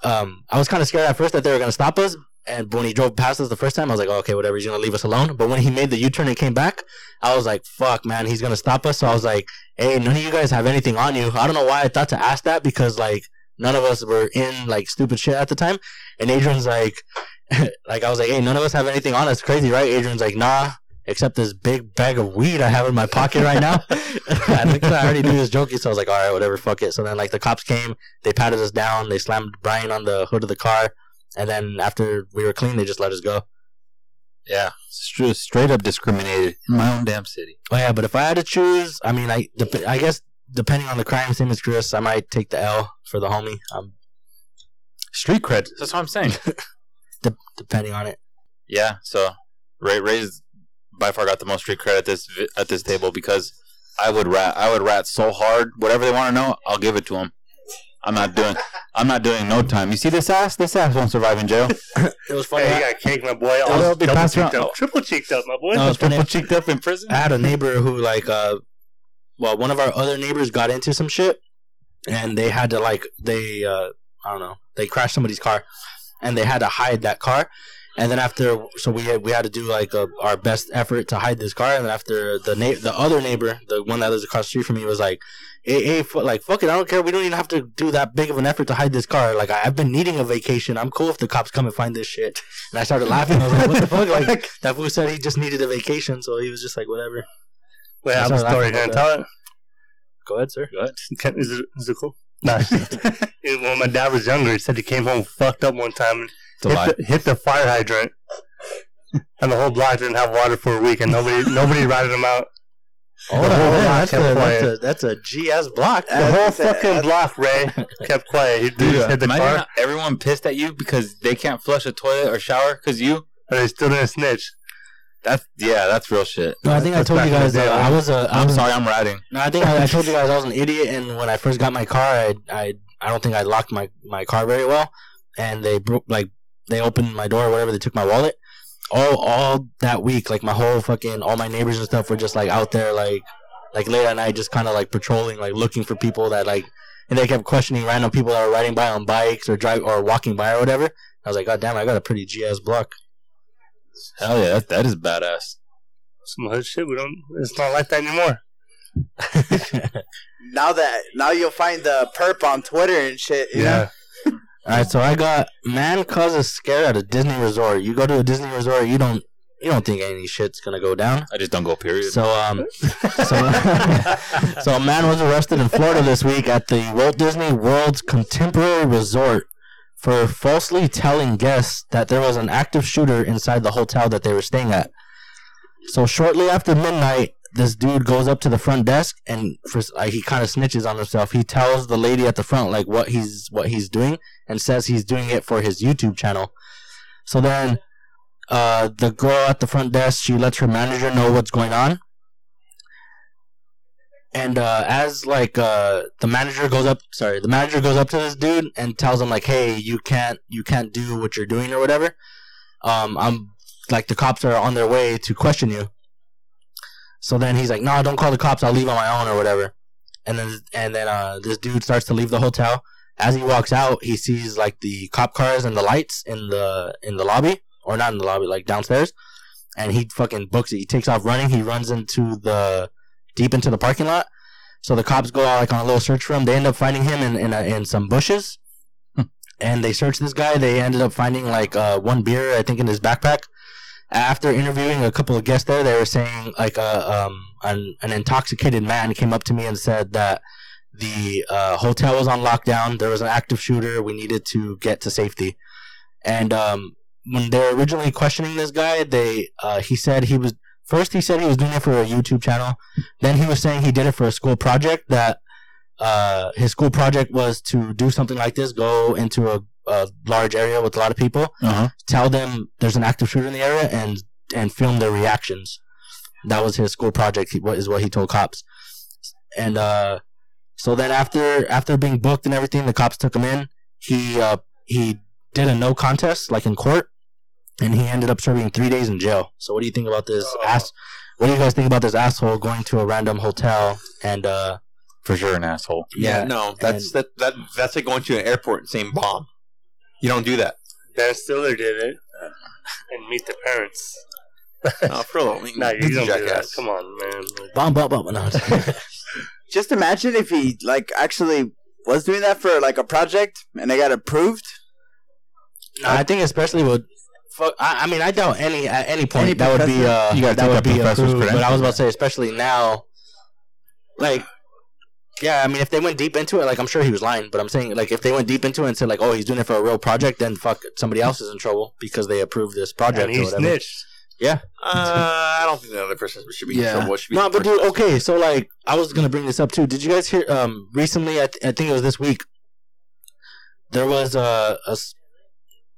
um, I was kind of scared at first that they were gonna stop us. And when he drove past us the first time, I was like, oh, okay, whatever, he's gonna leave us alone. But when he made the U turn and came back, I was like, fuck, man, he's gonna stop us. So I was like, hey, none of you guys have anything on you. I don't know why I thought to ask that because like none of us were in like stupid shit at the time. And Adrian's like, (laughs) like I was like, hey, none of us have anything on us. Crazy, right? Adrian's like, nah, except this big bag of weed I have in my pocket right now. (laughs) (laughs) I think I already knew he was joking, so I was like, all right, whatever, fuck it. So then like the cops came, they patted us down, they slammed Brian on the hood of the car, and then after we were clean, they just let us go. Yeah, straight, straight up discriminated in my own damn city. Oh yeah, but if I had to choose, I mean, I dep- I guess depending on the crime, same as Chris, I might take the L for the homie. Um, Street cred. That's what I'm saying. (laughs) de- depending on it. yeah. So Ray Ray's by far got the most street cred at this at this table because I would rat. I would rat so hard. Whatever they want to know, I'll give it to them. I'm not doing. I'm not doing no time. You see this ass? This ass won't survive in jail. (laughs) It was funny. Hey, you I, got cake, my boy. I was double cheeked around- up, triple cheeked up, my boy. No, it's funny. Triple cheeked up in prison. I had a neighbor who like uh, well, one of our other neighbors got into some shit, and they had to like they uh, I don't know, they crashed somebody's car, and they had to hide that car. And then after, so we had, we had to do like a, our best effort to hide this car. And then after the na- the other neighbor, the one that lives across the street from me, was like, "Hey, hey, fu- like fuck it, I don't care. We don't even have to do that big of an effort to hide this car. Like I, I've been needing a vacation. I'm cool if the cops come and find this shit." And I started laughing. I was like, "What the fuck?" Like (laughs) that fool said he just needed a vacation, so he was just like, "Whatever." Wait, I have a That's all I story. Can I tell it? Go ahead, sir. Go ahead. Can, is, it, is it cool? Nah. when (laughs) my dad was younger, he said he came home fucked up one time and It's a lie. hit the, hit the fire hydrant. And the whole block didn't have water for a week, and nobody nobody (laughs) ratted him out. Oh, The whole block that's, kept a, quiet. that's a that's a GS block. The whole That's- fucking that's- block, Ray, (laughs) kept quiet. He Dude, just hit the car, everyone pissed at you because they can't flush a toilet or shower because you. and he still didn't snitch. That's yeah, that's real shit. No, I think I told you guys uh, I was a. I'm was, sorry, I'm ratting. No, I think I, I told you guys I was an idiot, and when I first got my car, I I I don't think I locked my my car very well, and they broke like they opened my door or whatever. They took my wallet. All all that week, like my whole fucking all my neighbors and stuff were just like out there, like like late at night, just kind of like patrolling, like looking for people that like, and they kept questioning random people that were riding by on bikes or drive or walking by or whatever. I was like, God damn, I got a pretty GS block. Hell yeah, that, that is badass. Some hood shit. We don't. It's not like that anymore. (laughs) Now that now you'll find the perp on Twitter and shit. You Yeah. All right, so I got man causes scare at a Disney resort. You go to a Disney resort, you don't you don't think any shit's gonna go down. I just don't go. Period. So um, so (laughs) so a man was arrested in Florida this week at the Walt Disney World's Contemporary Resort for falsely telling guests that there was an active shooter inside the hotel that they were staying at. So shortly after midnight, this dude goes up to the front desk and for, like, he kind of snitches on himself. He tells the lady at the front like what he's what he's doing and says he's doing it for his YouTube channel. So then uh, the girl at the front desk she lets her manager know what's going on. And uh, as like uh, the manager goes up, sorry, the manager goes up to this dude and tells him like, "Hey, you can't, you can't do what you're doing or whatever." Um, I'm like the cops are on their way to question you. So then he's like, "No, don't call the cops. I'll leave on my own or whatever." And then and then uh, this dude starts to leave the hotel. As he walks out, he sees like the cop cars and the lights in the in the lobby, or not in the lobby, like downstairs. And he fucking books it. He takes off running. He runs into the deep into the parking lot. So the cops go out like on a little search for him. They end up finding him in in, a, in some bushes, and they search this guy. They ended up finding like uh, one beer, I think, in his backpack. After interviewing a couple of guests there, they were saying like uh, um, an an intoxicated man came up to me and said that the uh, hotel was on lockdown. There was an active shooter. We needed to get to safety. And um, when they were originally questioning this guy, they uh, he said he was first he said he was doing it for a YouTube channel. Then he was saying he did it for a school project. That uh, his school project was to do something like this: go into a, a large area with a lot of people, Uh huh. tell them there's an active shooter in the area, and and film their reactions. That was his school project. What is what he told cops. And uh, So then after after being booked and everything, the cops took him in. He uh he did a no contest like in court, and he ended up serving three days in jail. So what do you think about this Oh. ass? What do you guys think about this asshole going to a random hotel and uh For sure, an asshole. yeah no, that's that that that's like going to an airport and saying bomb. You don't do that. Ben Stiller did it. And meet the parents. (laughs) No, for real. I mean, Nah, you don't do that. Come on, man. bomb bomb bomb? No, (laughs) Just imagine if he like actually was doing that for like a project and they got approved. No, I think especially with. Fuck, I, I mean, I doubt any at any point Any that would be professor? uh You gotta that take would that be professor's approved. But I was about to say, especially now, like, yeah, I mean, if they went deep into it, like, I'm sure he was lying. But I'm saying, like, if they went deep into it and said, like, oh, he's doing it for a real project, then fuck, somebody else is in trouble because they approved this project And or he whatever. snitched. Uh, I don't think the other person should be Yeah. in trouble. It should be No, the but dude, okay, so like, I was gonna bring this up too. Did you guys hear? Um, recently, I, th- I think it was this week. There was a, a s-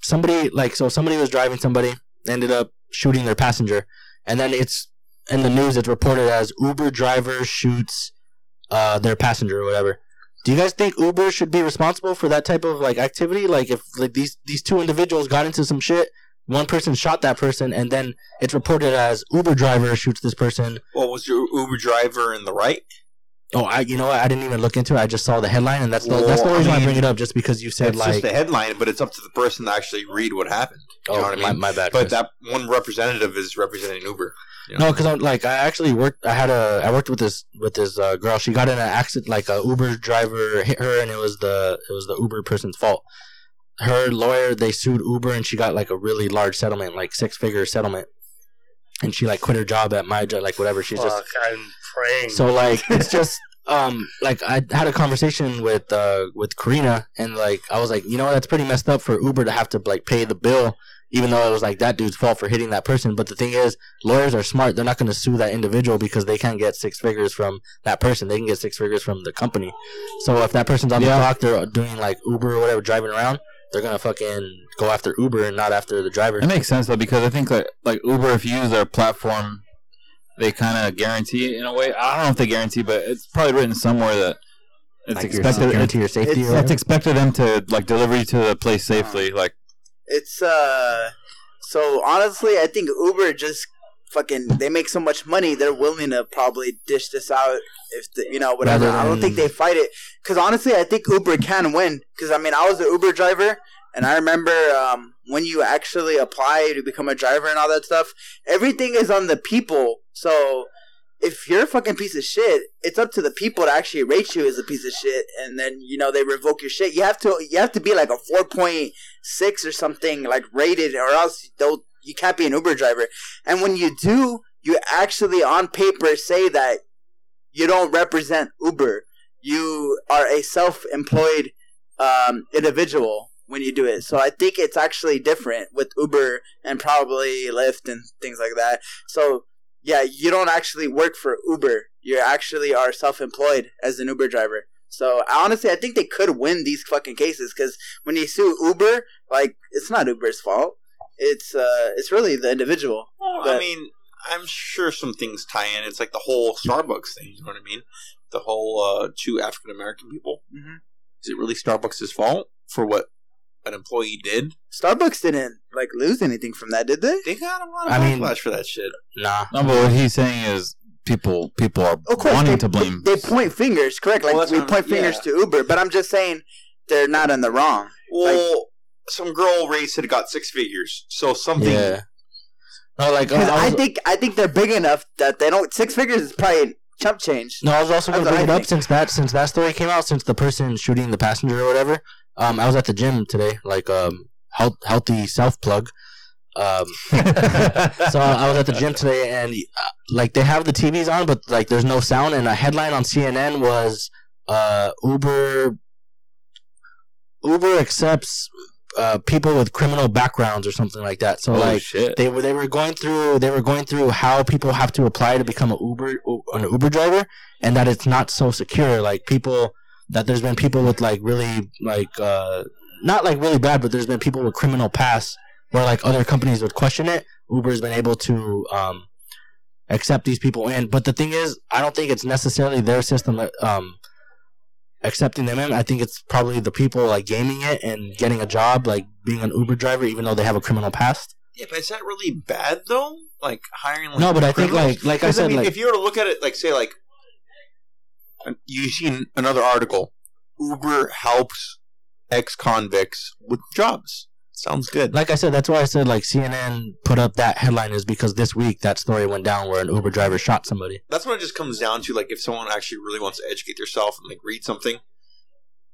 somebody like so somebody was driving somebody ended up shooting their passenger, and then it's in the news. It's reported as Uber driver shoots uh their passenger or whatever. Do you guys think Uber should be responsible for that type of like activity? Like if like these these two individuals got into some shit, one person shot that person, and then it's reported as Uber driver shoots this person. Well, was your Uber driver in the right? Oh, I you know what? I didn't even look into it. I just saw the headline, and that's the that's the Well, I reason I, mean, bring it up, just because you said it's like, just the headline, but it's up to the person to actually read what happened. You oh, know what I mean? my bad. But Chris. that one representative is representing Uber. you no, because I'm like I actually worked. I had a I worked with this with this uh, girl. She got in an accident. Like a Uber driver hit her, and it was the it was the Uber person's fault. Her lawyer they sued Uber, and she got like a really large settlement, like six figure settlement. And she like quit her job at my job, like whatever. She's just Fuck, I'm praying. So like it's just um like I had a conversation with uh with Karina and like I was like, you know that's pretty messed up for Uber to have to like pay the bill even though it was like that dude's fault for hitting that person. But the thing is, lawyers are smart. They're not going to sue that individual because they can't get six figures from that person. They can get six figures from the company. So if that person's on Yeah. the clock, they're doing like Uber or whatever, driving around. They're gonna fucking go after Uber and not after the driver. It makes sense though because I think like like Uber, if you use their platform, they kind of guarantee it in a way. I don't know if they guarantee, but it's probably written somewhere that it's Like your- expected. guarantee your safety. it's- It's expected them to like deliver you to the place safely. Like It's uh so honestly I think Uber just fucking they make so much money they're willing to probably dish this out if the, you know whatever. Rather I don't think they fight it cuz honestly I think Uber can win cuz I mean I was an Uber driver and I remember um when you actually apply to become a driver and all that stuff everything is on the people. So if you're a fucking piece of shit, it's up to the people to actually rate you as a piece of shit, and then you know they revoke your shit. You have to you have to be like a four point six or something like rated, or else they'll you can't be an Uber driver. And when you do, you actually on paper say that you don't represent Uber. You are a self-employed um, individual when you do it. So I think it's actually different with Uber and probably Lyft and things like that. So yeah, you don't actually work for Uber. You actually are self-employed as an Uber driver. So honestly, I think they could win these fucking cases because when you sue Uber, like it's not Uber's fault. It's uh, it's really the individual. Well, But- I mean, I'm sure some things tie in. It's like the whole Starbucks thing. You know what I mean? The whole uh, two African American people. Mhm. Is it really Starbucks' fault for what an employee did? Starbucks didn't like lose anything from that, did they? They got a lot of I mean- backlash for that shit. nah. no, but what he's saying is people people are Of course, wanting they, to blame. They, they point fingers, correct? Like Well, we what point I'm- fingers yeah. to Uber, but I'm just saying they're not in the wrong. Well, some girl race had got six figures. So something. Yeah. No, like I, 'Cause I I think I think they're big enough that they don't. Six figures is probably chump change. no, I was also going to bring it up think. since that since that story came out, since the person shooting the passenger or whatever. Um, I was at the gym today, like um, health, healthy self plug. Um, (laughs) so I was at the gym today, and uh, like they have the TVs on, but like there's no sound. And a headline on CNN was uh, Uber Uber accepts uh, people with criminal backgrounds or something like that. So oh like shit! they were they were going through they were going through how people have to apply to become an Uber an Uber driver, and that it's not so secure. Like people that there's been people with like really like uh not like really bad, but there's been people with criminal past where like other companies would question it. Uber's been able to um accept these people in, but the thing is, I don't think it's necessarily their system. that, Um, accepting them in. I think it's probably the people like gaming it and getting a job, like being an Uber driver, even though they have a criminal past. Yeah, but is that really bad though? Like hiring like No, but I think like like I said, mean, like if you were to look at it, like say, like you see another article, Uber helps ex-convicts with jobs. Sounds good. like I said, that's why I said like CNN put up that headline is because this week that story went down where an Uber driver shot somebody. That's what it just comes down to. Like, if someone actually really wants to educate themselves and like read something,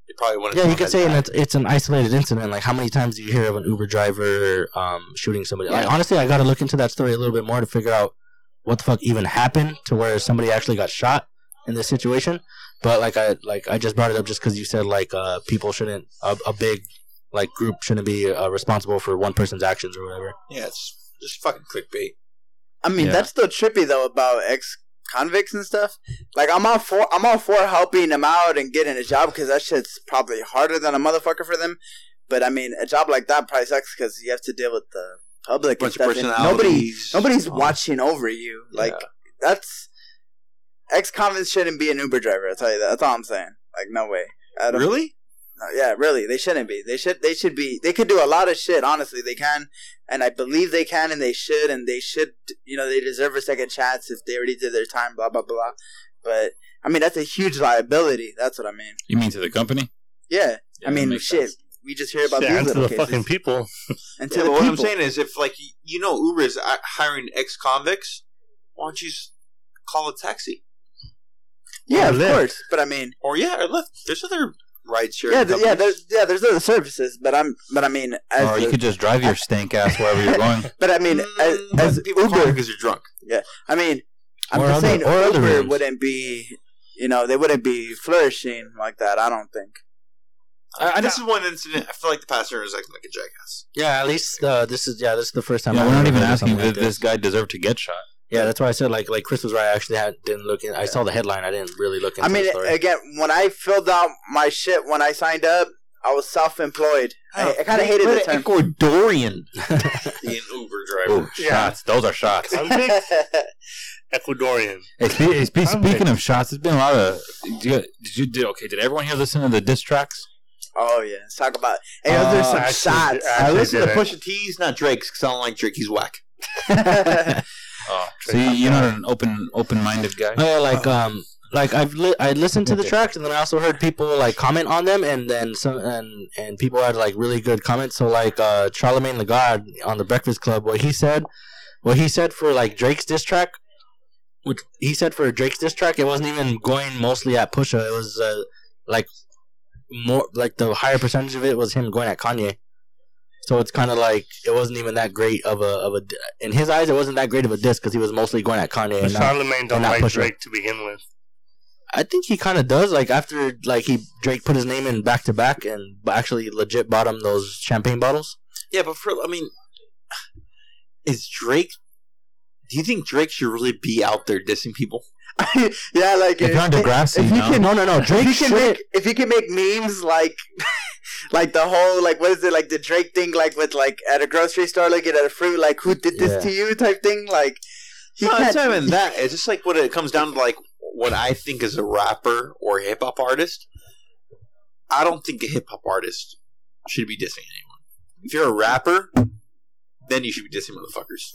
they probably want to. Yeah, you could say it's it's an isolated incident. Like how many times do you hear of an Uber driver um, shooting somebody? Like honestly, I got to look into that story a little bit more to figure out what the fuck even happened to where somebody actually got shot in this situation. But like I like I just brought it up just because you said like uh, people shouldn't a, a big like group shouldn't be uh, responsible for one person's actions or whatever. Yeah, it's just fucking clickbait. I mean, Yeah. that's still trippy though about ex convicts and stuff. Like, I'm all for I'm all for helping them out and getting a job because that shit's probably harder than a motherfucker for them. But I mean, a job like that probably sucks because you have to deal with the public Bunch and of stuff. and nobody nobody's Oh. watching over you. Like that's ex convicts shouldn't be an Uber driver. I'll tell you that. That's all I'm saying. Like, no way. Really? no, yeah, really, they shouldn't be. They should. They should be. They could do a lot of shit. Honestly, they can, and I believe they can, and they should, and they should. You know, they deserve a second chance if they already did their time. Blah blah blah. But I mean, that's a huge liability. That's what I mean. You mean to the company? Yeah, Yeah, I mean, shit. sense. We just hear about Shit, these and to little the cases. fucking people. and to Yeah, the but what I'm saying is, if like you know Uber is uh, hiring ex-convicts, why don't you just call a taxi? Yeah, of Lyft. course. But I mean, Or yeah, or Lyft. There's other ride share. yeah, th- yeah, there's yeah, there's other services. But I'm, but I mean, as Or you the- could just drive your stank ass wherever you're going. (laughs) but I mean, as, Mm, as people Uber, because you're drunk. Yeah, I mean, I'm Or just other- saying or other Uber reasons. wouldn't be, you know, they wouldn't be flourishing like that. I don't think. I, this is one incident. I feel like the passenger is acting like a jackass. Yeah, at least uh, this is yeah this is the first time. Yeah, I've we're not ever even heard asking something if like this guy deserved to get shot. Yeah, that's why I said like like Chris was right. I actually had didn't look in. I saw the headline. I didn't really look into I mean, the story. again, when I filled out my shit when I signed up, I was self-employed. I, I kind of hated the term. Ecuadorian. (laughs) Being Uber driver. Oh, shots. Those are shots. (laughs) Ecuadorian. Hey, spe- hey, spe- speaking of shots, there's been a lot of. Did you, did you did okay? Did everyone here listen to the diss tracks? oh yeah, let's talk about. Hey, those are Uh, some actually- shots. actually- I listen to did it. Pusha T's, not Drake's, because I don't like Drake. He's whack. (laughs) Oh, so you, you're not an open open minded guy. Oh, yeah, like um, like I've li- I listened to the tracks and then I also heard people like comment on them and then some and and people had like really good comments. So like uh, Charlemagne the God on the Breakfast Club, what he said, what he said for like Drake's diss track, which he said for Drake's diss track, it wasn't even going mostly at Pusha. It was uh, like more like the higher percentage of it was him going at Kanye. So it's kind of like it wasn't even that great of a of a in his eyes it wasn't that great of a diss because he was mostly going at Kanye. But And not, Charlemagne don't and not like Pusha. Drake to begin with. I think he kind of does. Like after like he Drake put his name in back to back and actually legit bought him those champagne bottles. Yeah, but for, I mean, is Drake. Do you think Drake should really be out there dissing people? (laughs) yeah, like If you're Degrassi, if you you know? can, No, no, no. if Drake can should. make if you can make memes like (laughs) like the whole like what is it like the Drake thing like with like at a grocery store looking at a fruit like who did this Yeah. to you type thing like he no, can't it's not even (laughs) that. It's just like what it comes down to, like what I think is a rapper or a hip hop artist. I don't think a hip hop artist should be dissing anyone. If you're a rapper, then you should be dissing motherfuckers.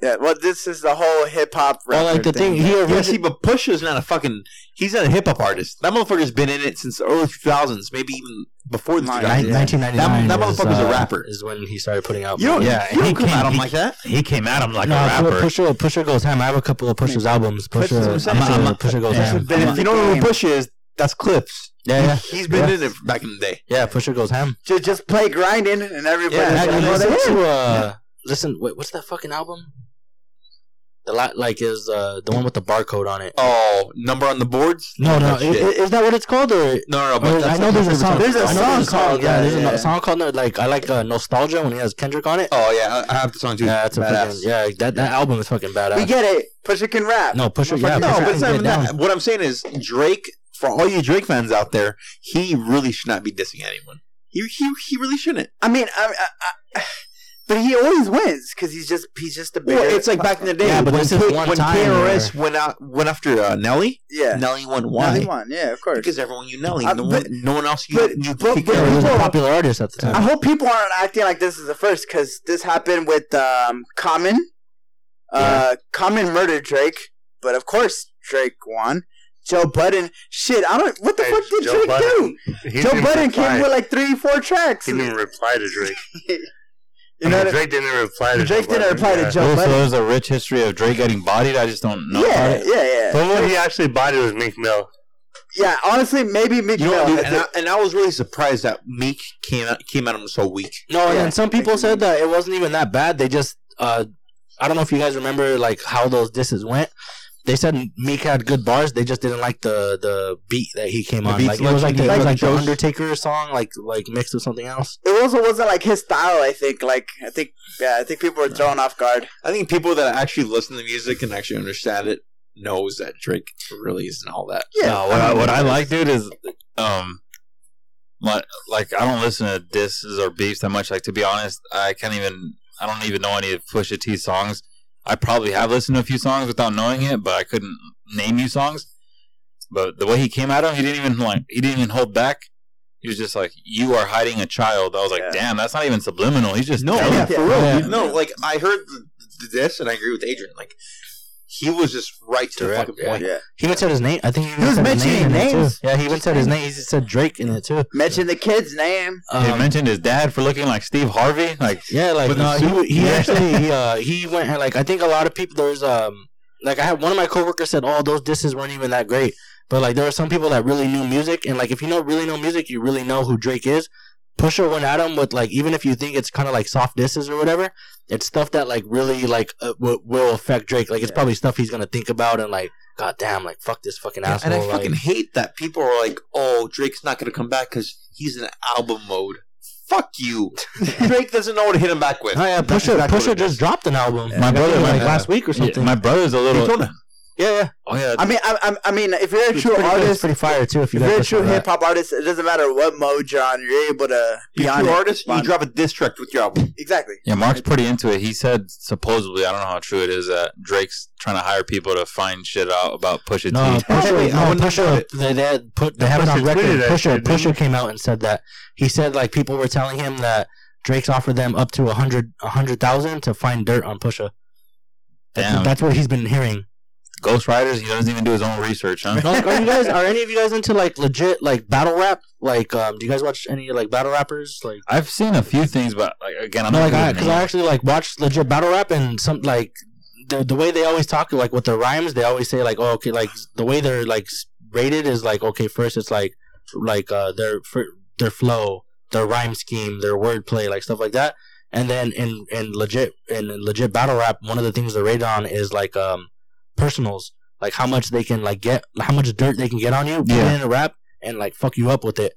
Yeah well this is the whole hip hop Well, like the thing, he Yeah, see, but Pusha's not a fucking. He's not a hip hop artist. That motherfucker's been in it since the early 2000s, maybe even before the two thousands. Nineteen ninety nine. That- that is, motherfucker's a uh, rapper. Is when he started putting out. You don't, Yeah, you he don't come came- at him he- like that. He came at him like no, a rapper. Pusha, Pusha goes ham. I have a couple of Pusha's albums. Pusha's Pusha, what I'm saying. Pusha, I'm not- Pusha goes Yeah. ham. But if you don't know who Pusha is, that's Clipse. Yeah, yeah, He's been Yeah. in it back in the day. yeah. Pusha goes ham. just, just play grinding and everybody Yeah, Have you listened that's to uh, listen? Wait, what's that fucking album? The la- like is uh the one with the barcode on it. Oh, number on the boards? No, no, That i- is that what it's called or? no, no, no. But Or- I know there's a song. There's a know song called yeah. that, There's a song called like I like uh, Nosetalgia when he has Kendrick on it. Oh yeah, I I have the song too. Yeah, that's a Badass. fucking, yeah. That that album is fucking badass. we get it Pusha can rap No, Pusha, yeah, no, Pusha but it's not even that. What I'm saying is Drake. For all you Drake fans out there, he really should not be dissing anyone. He he, he really shouldn't. I mean I, I, I, But he always wins because he's just he's just a bigger. Well, it's like back in the day Yeah, but when, this is K- one when time KRS went out went after uh, Nelly. yeah. Nelly won. No, Why? he won. Yeah, of course. Because everyone knew Nelly. Uh, no, but- one, no one else knew. but- knew but- Kid but- Yeah, he was a popular artist at the time. I hope people aren't acting like this is the first because this happened with um, Common. Uh, Common murdered Drake, but of course Drake won. Joe Budden, shit, I don't. What the Hey, fuck did Joe Drake Budden, do? Joe Budden reply. came with like three, four tracks. He didn't reply to Drake. (laughs) know, I mean, Drake didn't reply to Drake didn't Budden, reply to yeah. Joe Oh, so there's a rich history of Drake getting bodied. I just don't know about yeah, it. yeah, yeah, The one he actually bodied was Meek Mill. yeah. Honestly, maybe Meek You know, Mill. and, I, and I was really surprised that Meek came out, came at him so weak. No, and Yeah, then some people said that it wasn't even that bad. They just, uh, I don't know if you guys remember like how those disses went. They said Meek had good bars. They just didn't like the the beat that he came The on. Like it was like the, it was like the. Undertaker song, like like mixed with something else. It also wasn't like his style. I think. Like I think. Yeah, I think people were thrown off guard. I think people that actually listen to music and actually understand it knows that Drake really isn't all that. Yeah. No, what I, what I like, dude, is um, my, like I don't listen to disses or beefs that much. Like to be honest, I can't even. I don't even know any of Pusha T songs. I probably have listened to a few songs without knowing it, but I couldn't name you songs. But the way he came at him, he didn't even like. He didn't even hold back. He was just like, "You are hiding a child." I was like, Yeah. "Damn, that's not even subliminal." He's just No, yeah, for real. Yeah. No, like I heard the, the, this, and I agree with Adrian. Like he was just right to Direct, the fucking point. Yeah. He even said his name. I think he, even He was said his mentioning name in it, too. names. Yeah, he even said his name. He just said Drake in it too. Mention the kid's name. He Um, mentioned his dad for looking like Steve Harvey. Like, Yeah, like With no, the he suit? he Yeah. actually he (laughs) uh he went like I think a lot of people there's um like I had one of my coworkers said oh those disses weren't even that great, but like there were some people that really knew music and like if you know really know music you really know who Drake is. Pusha went at him with like even if you think it's kind of like soft disses or whatever, it's stuff that like really like uh, w- will affect Drake. Like it's Yeah. probably stuff he's gonna think about and like god damn like fuck this fucking Yeah, asshole. and I like- fucking hate that people are like, "Oh, Drake's not gonna come back because he's in album mode." Fuck you. (laughs) Drake doesn't know what to hit him back with. Oh yeah, That's Pusha exactly what Pusha just dropped an album. My brother like went- last week or yeah, something. my brother's a little. Daytona. yeah, yeah. Oh yeah, I mean, I, I, I mean, if you're a It's true pretty, it's artist, pretty fire too. If if you you're a true hip hop artist, it doesn't matter what mode you're on. You're able to be You're a on true it. artist. You On- drop a diss track with your album. Exactly. Yeah, Mark's pretty into it. He said supposedly, I don't know how true it is, that Drake's trying to hire people to find shit out about Pusha No, T. Pusha, wait, I no, wouldn't Pusha, they, they had put, they have it on record. that Pusha, shit, Pusha came out and said that he said like people were telling him that Drake's offered them up to a hundred, a hundred thousand to find dirt on Pusha. That's, Damn. that's what he's been hearing. Ghostwriters, he doesn't even do his own research, huh? Are you guys, (laughs) are any of you guys into like legit like battle rap? Like, um, do you guys watch any like battle rappers? Like, I've seen a few things, but like again, I'm no, not like good I, because I actually like watched legit battle rap and some like the the way they always talk like with their rhymes, they always say like, oh, okay, like the way they're like rated is like, okay, first it's like like uh their their flow, their rhyme scheme, their wordplay, like stuff like that. And then in in legit in legit battle rap, one of the things they're rated on is like um personals, like how much they can like get, how much dirt they can get on you, put Yeah. it in a rap, and like fuck you up with it.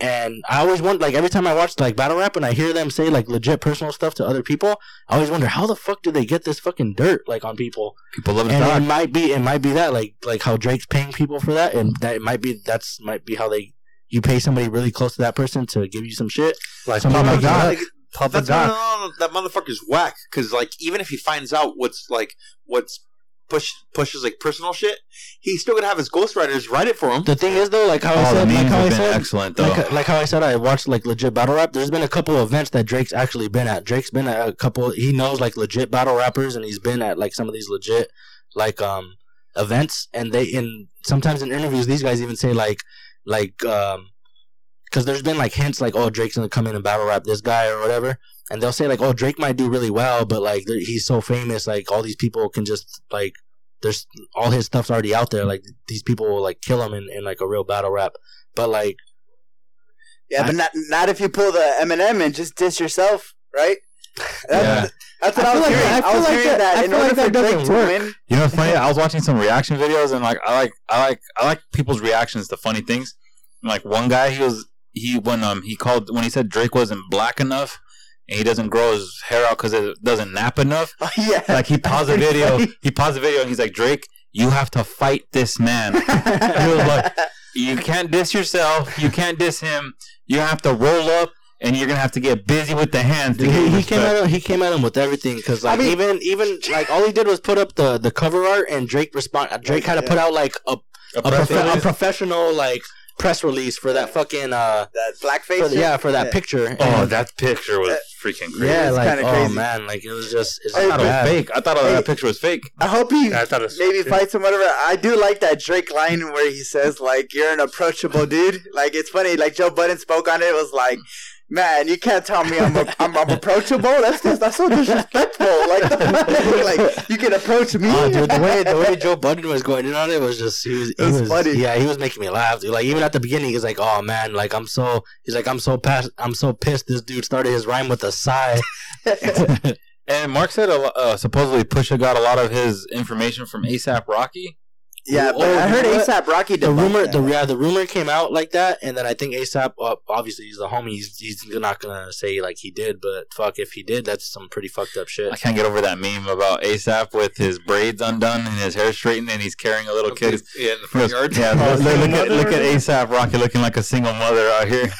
And I always want like every time I watch like battle rap and I hear them say like legit personal stuff to other people, I always wonder how the fuck do they get this fucking dirt like on people? People love to And it might be it might be that like like how Drake's paying people for that, and that it might be that's might be how they you pay somebody really close to that person to give you some shit. Like like that. Doc. Like, Papa that's no, no, no, no, that motherfucker's whack. Because like, even if he finds out what's like what's push Pusha's like personal shit, he's still gonna have his ghostwriters write it for him. The thing is though, like how I said, like how I said, excellent, though. like, like how I said, I watched like legit battle rap. There's been a couple of events that Drake's actually been at. Drake's been at a couple. He knows like legit battle rappers, and he's been at like some of these legit like um events. And they in sometimes in interviews, these guys even say like like um because there's been like hints like oh Drake's gonna come in and battle rap this guy or whatever. And they'll say like, "Oh, Drake might do really well, but like he's so famous, like all these people can just like there's all his stuff's already out there. Like these people will like kill him in, in like a real battle rap. But like Yeah, but not not if you pull the Eminem and just diss yourself, right? (laughs) That's, Yeah. that's what I I, was like- hearing. I I, was like hearing that- that, in order like that for Drake to win, You know funny? I was watching some reaction videos and like I like I like I like people's reactions to funny things. Like one guy, he was he when um he called when he said Drake wasn't black enough and he doesn't grow his hair out because it doesn't nap enough. oh, (laughs) yeah, Like he paused the (laughs) video, funny. he paused the video and he's like Drake, you have to fight this man. (laughs) He was like, you can't diss yourself. You can't diss him. You have to roll up and you're gonna have to get busy with the hands. To Dude, get he, he came at him. He came at him with everything because like I mean- even even like all he did was put up the the cover art and Drake respond. Drake had to Yeah. put out like a A a, press a professional like press release for that fucking uh that blackface. for the, yeah for that Yeah. picture. Oh, And- that picture was freaking crazy. yeah, like oh crazy. man, like it was just it's I thought it was fake. I thought Hey. that picture was fake. I hope he Yeah, I thought it was maybe too. fights him whatever. I do like that Drake line where he says like you're an approachable dude. Like it's funny. Like Joe Budden spoke on it. It was like. Man, you can't tell me I'm, a, I'm, I'm approachable. That's just, that's so disrespectful. Like, (laughs) like you can approach me. Oh, dude, the way the way Joe Budden was going in on it was just he was, he was was funny. yeah he was making me laugh. Dude. Like even at the beginning, he's like, "Oh man, like I'm so he's like I'm so past I'm so pissed." This dude started his rhyme with a sigh. (laughs) And Mark said uh, supposedly Pusha got a lot of his information from ASAP Rocky. Yeah, but Oh, I heard you know what? ASAP Rocky. the rumor, that. the yeah, the rumor came out like that, and then I think ASAP, uh, obviously he's the homie. He's, he's not gonna say like he did, but fuck, if he did, that's some pretty fucked up shit. I can't get over that meme about ASAP with his braids undone and his hair straightened, and he's carrying a little kid. Yeah, in the front yard. Yeah, Oh, (laughs) look, look, at, look at? ASAP Rocky looking like a single mother out here.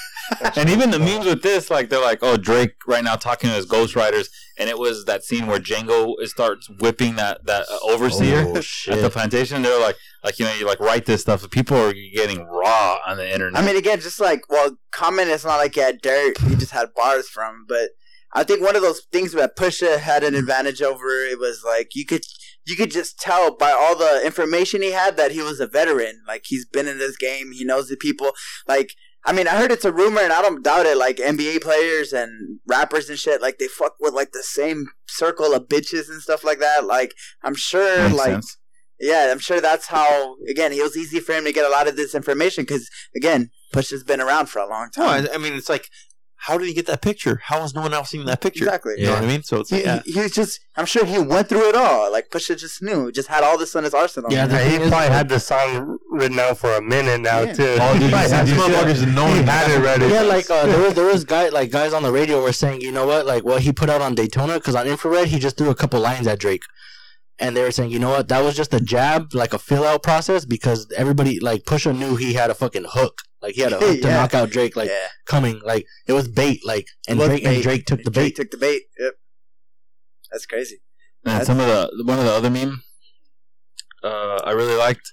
And even the memes with this, like they're like, oh, Drake right now talking to his ghostwriters, and it was that scene where Django starts whipping that that uh, overseer Oh, at the plantation. They're like, like you know, you like write this stuff. People are getting raw on the internet. I mean, again, just like well, comment. It's not like he had dirt; he just had bars from. But I think one of those things that Pusha had an advantage over it was like you could you could just tell by all the information he had that he was a veteran. Like he's been in this game, he knows the people. Like I mean, I heard it's a rumor, and I don't doubt it. Like NBA players and rappers and shit, like they fuck with like the same circle of bitches and stuff like that. Like I'm sure, Makes like. sense. Yeah, I'm sure that's how. Again, it was easy for him to get a lot of this information because, again, Push has been around for a long No, time. I, I mean, it's like, how did he get that picture? How has no one else seen that picture? exactly. You know what I mean? So it's He, yeah. he, he was just. I'm sure he went through it all. Like Pusha just knew, just had all this on his arsenal. Yeah, the Yeah, he is, probably had the song written out for a minute now Yeah. too. Oh, dude, you Right, said- these you said- motherfuckers know he he had it ready. Yeah, like uh, there was there was guy like guys on the radio were saying, you know what, like what he put out on Daytona, because on infrared he just threw a couple lines at Drake, and they were saying, you know what, that was just a jab, like a fill out process, because everybody like Pusha knew he had a fucking hook, like he had a (laughs) hook to Yeah. knock out Drake, like yeah. coming, like it was bait, like and Drake bait. and Drake took the Drake bait. took the bait. Yep. That's crazy. And some of the one of the other meme, uh, I really liked.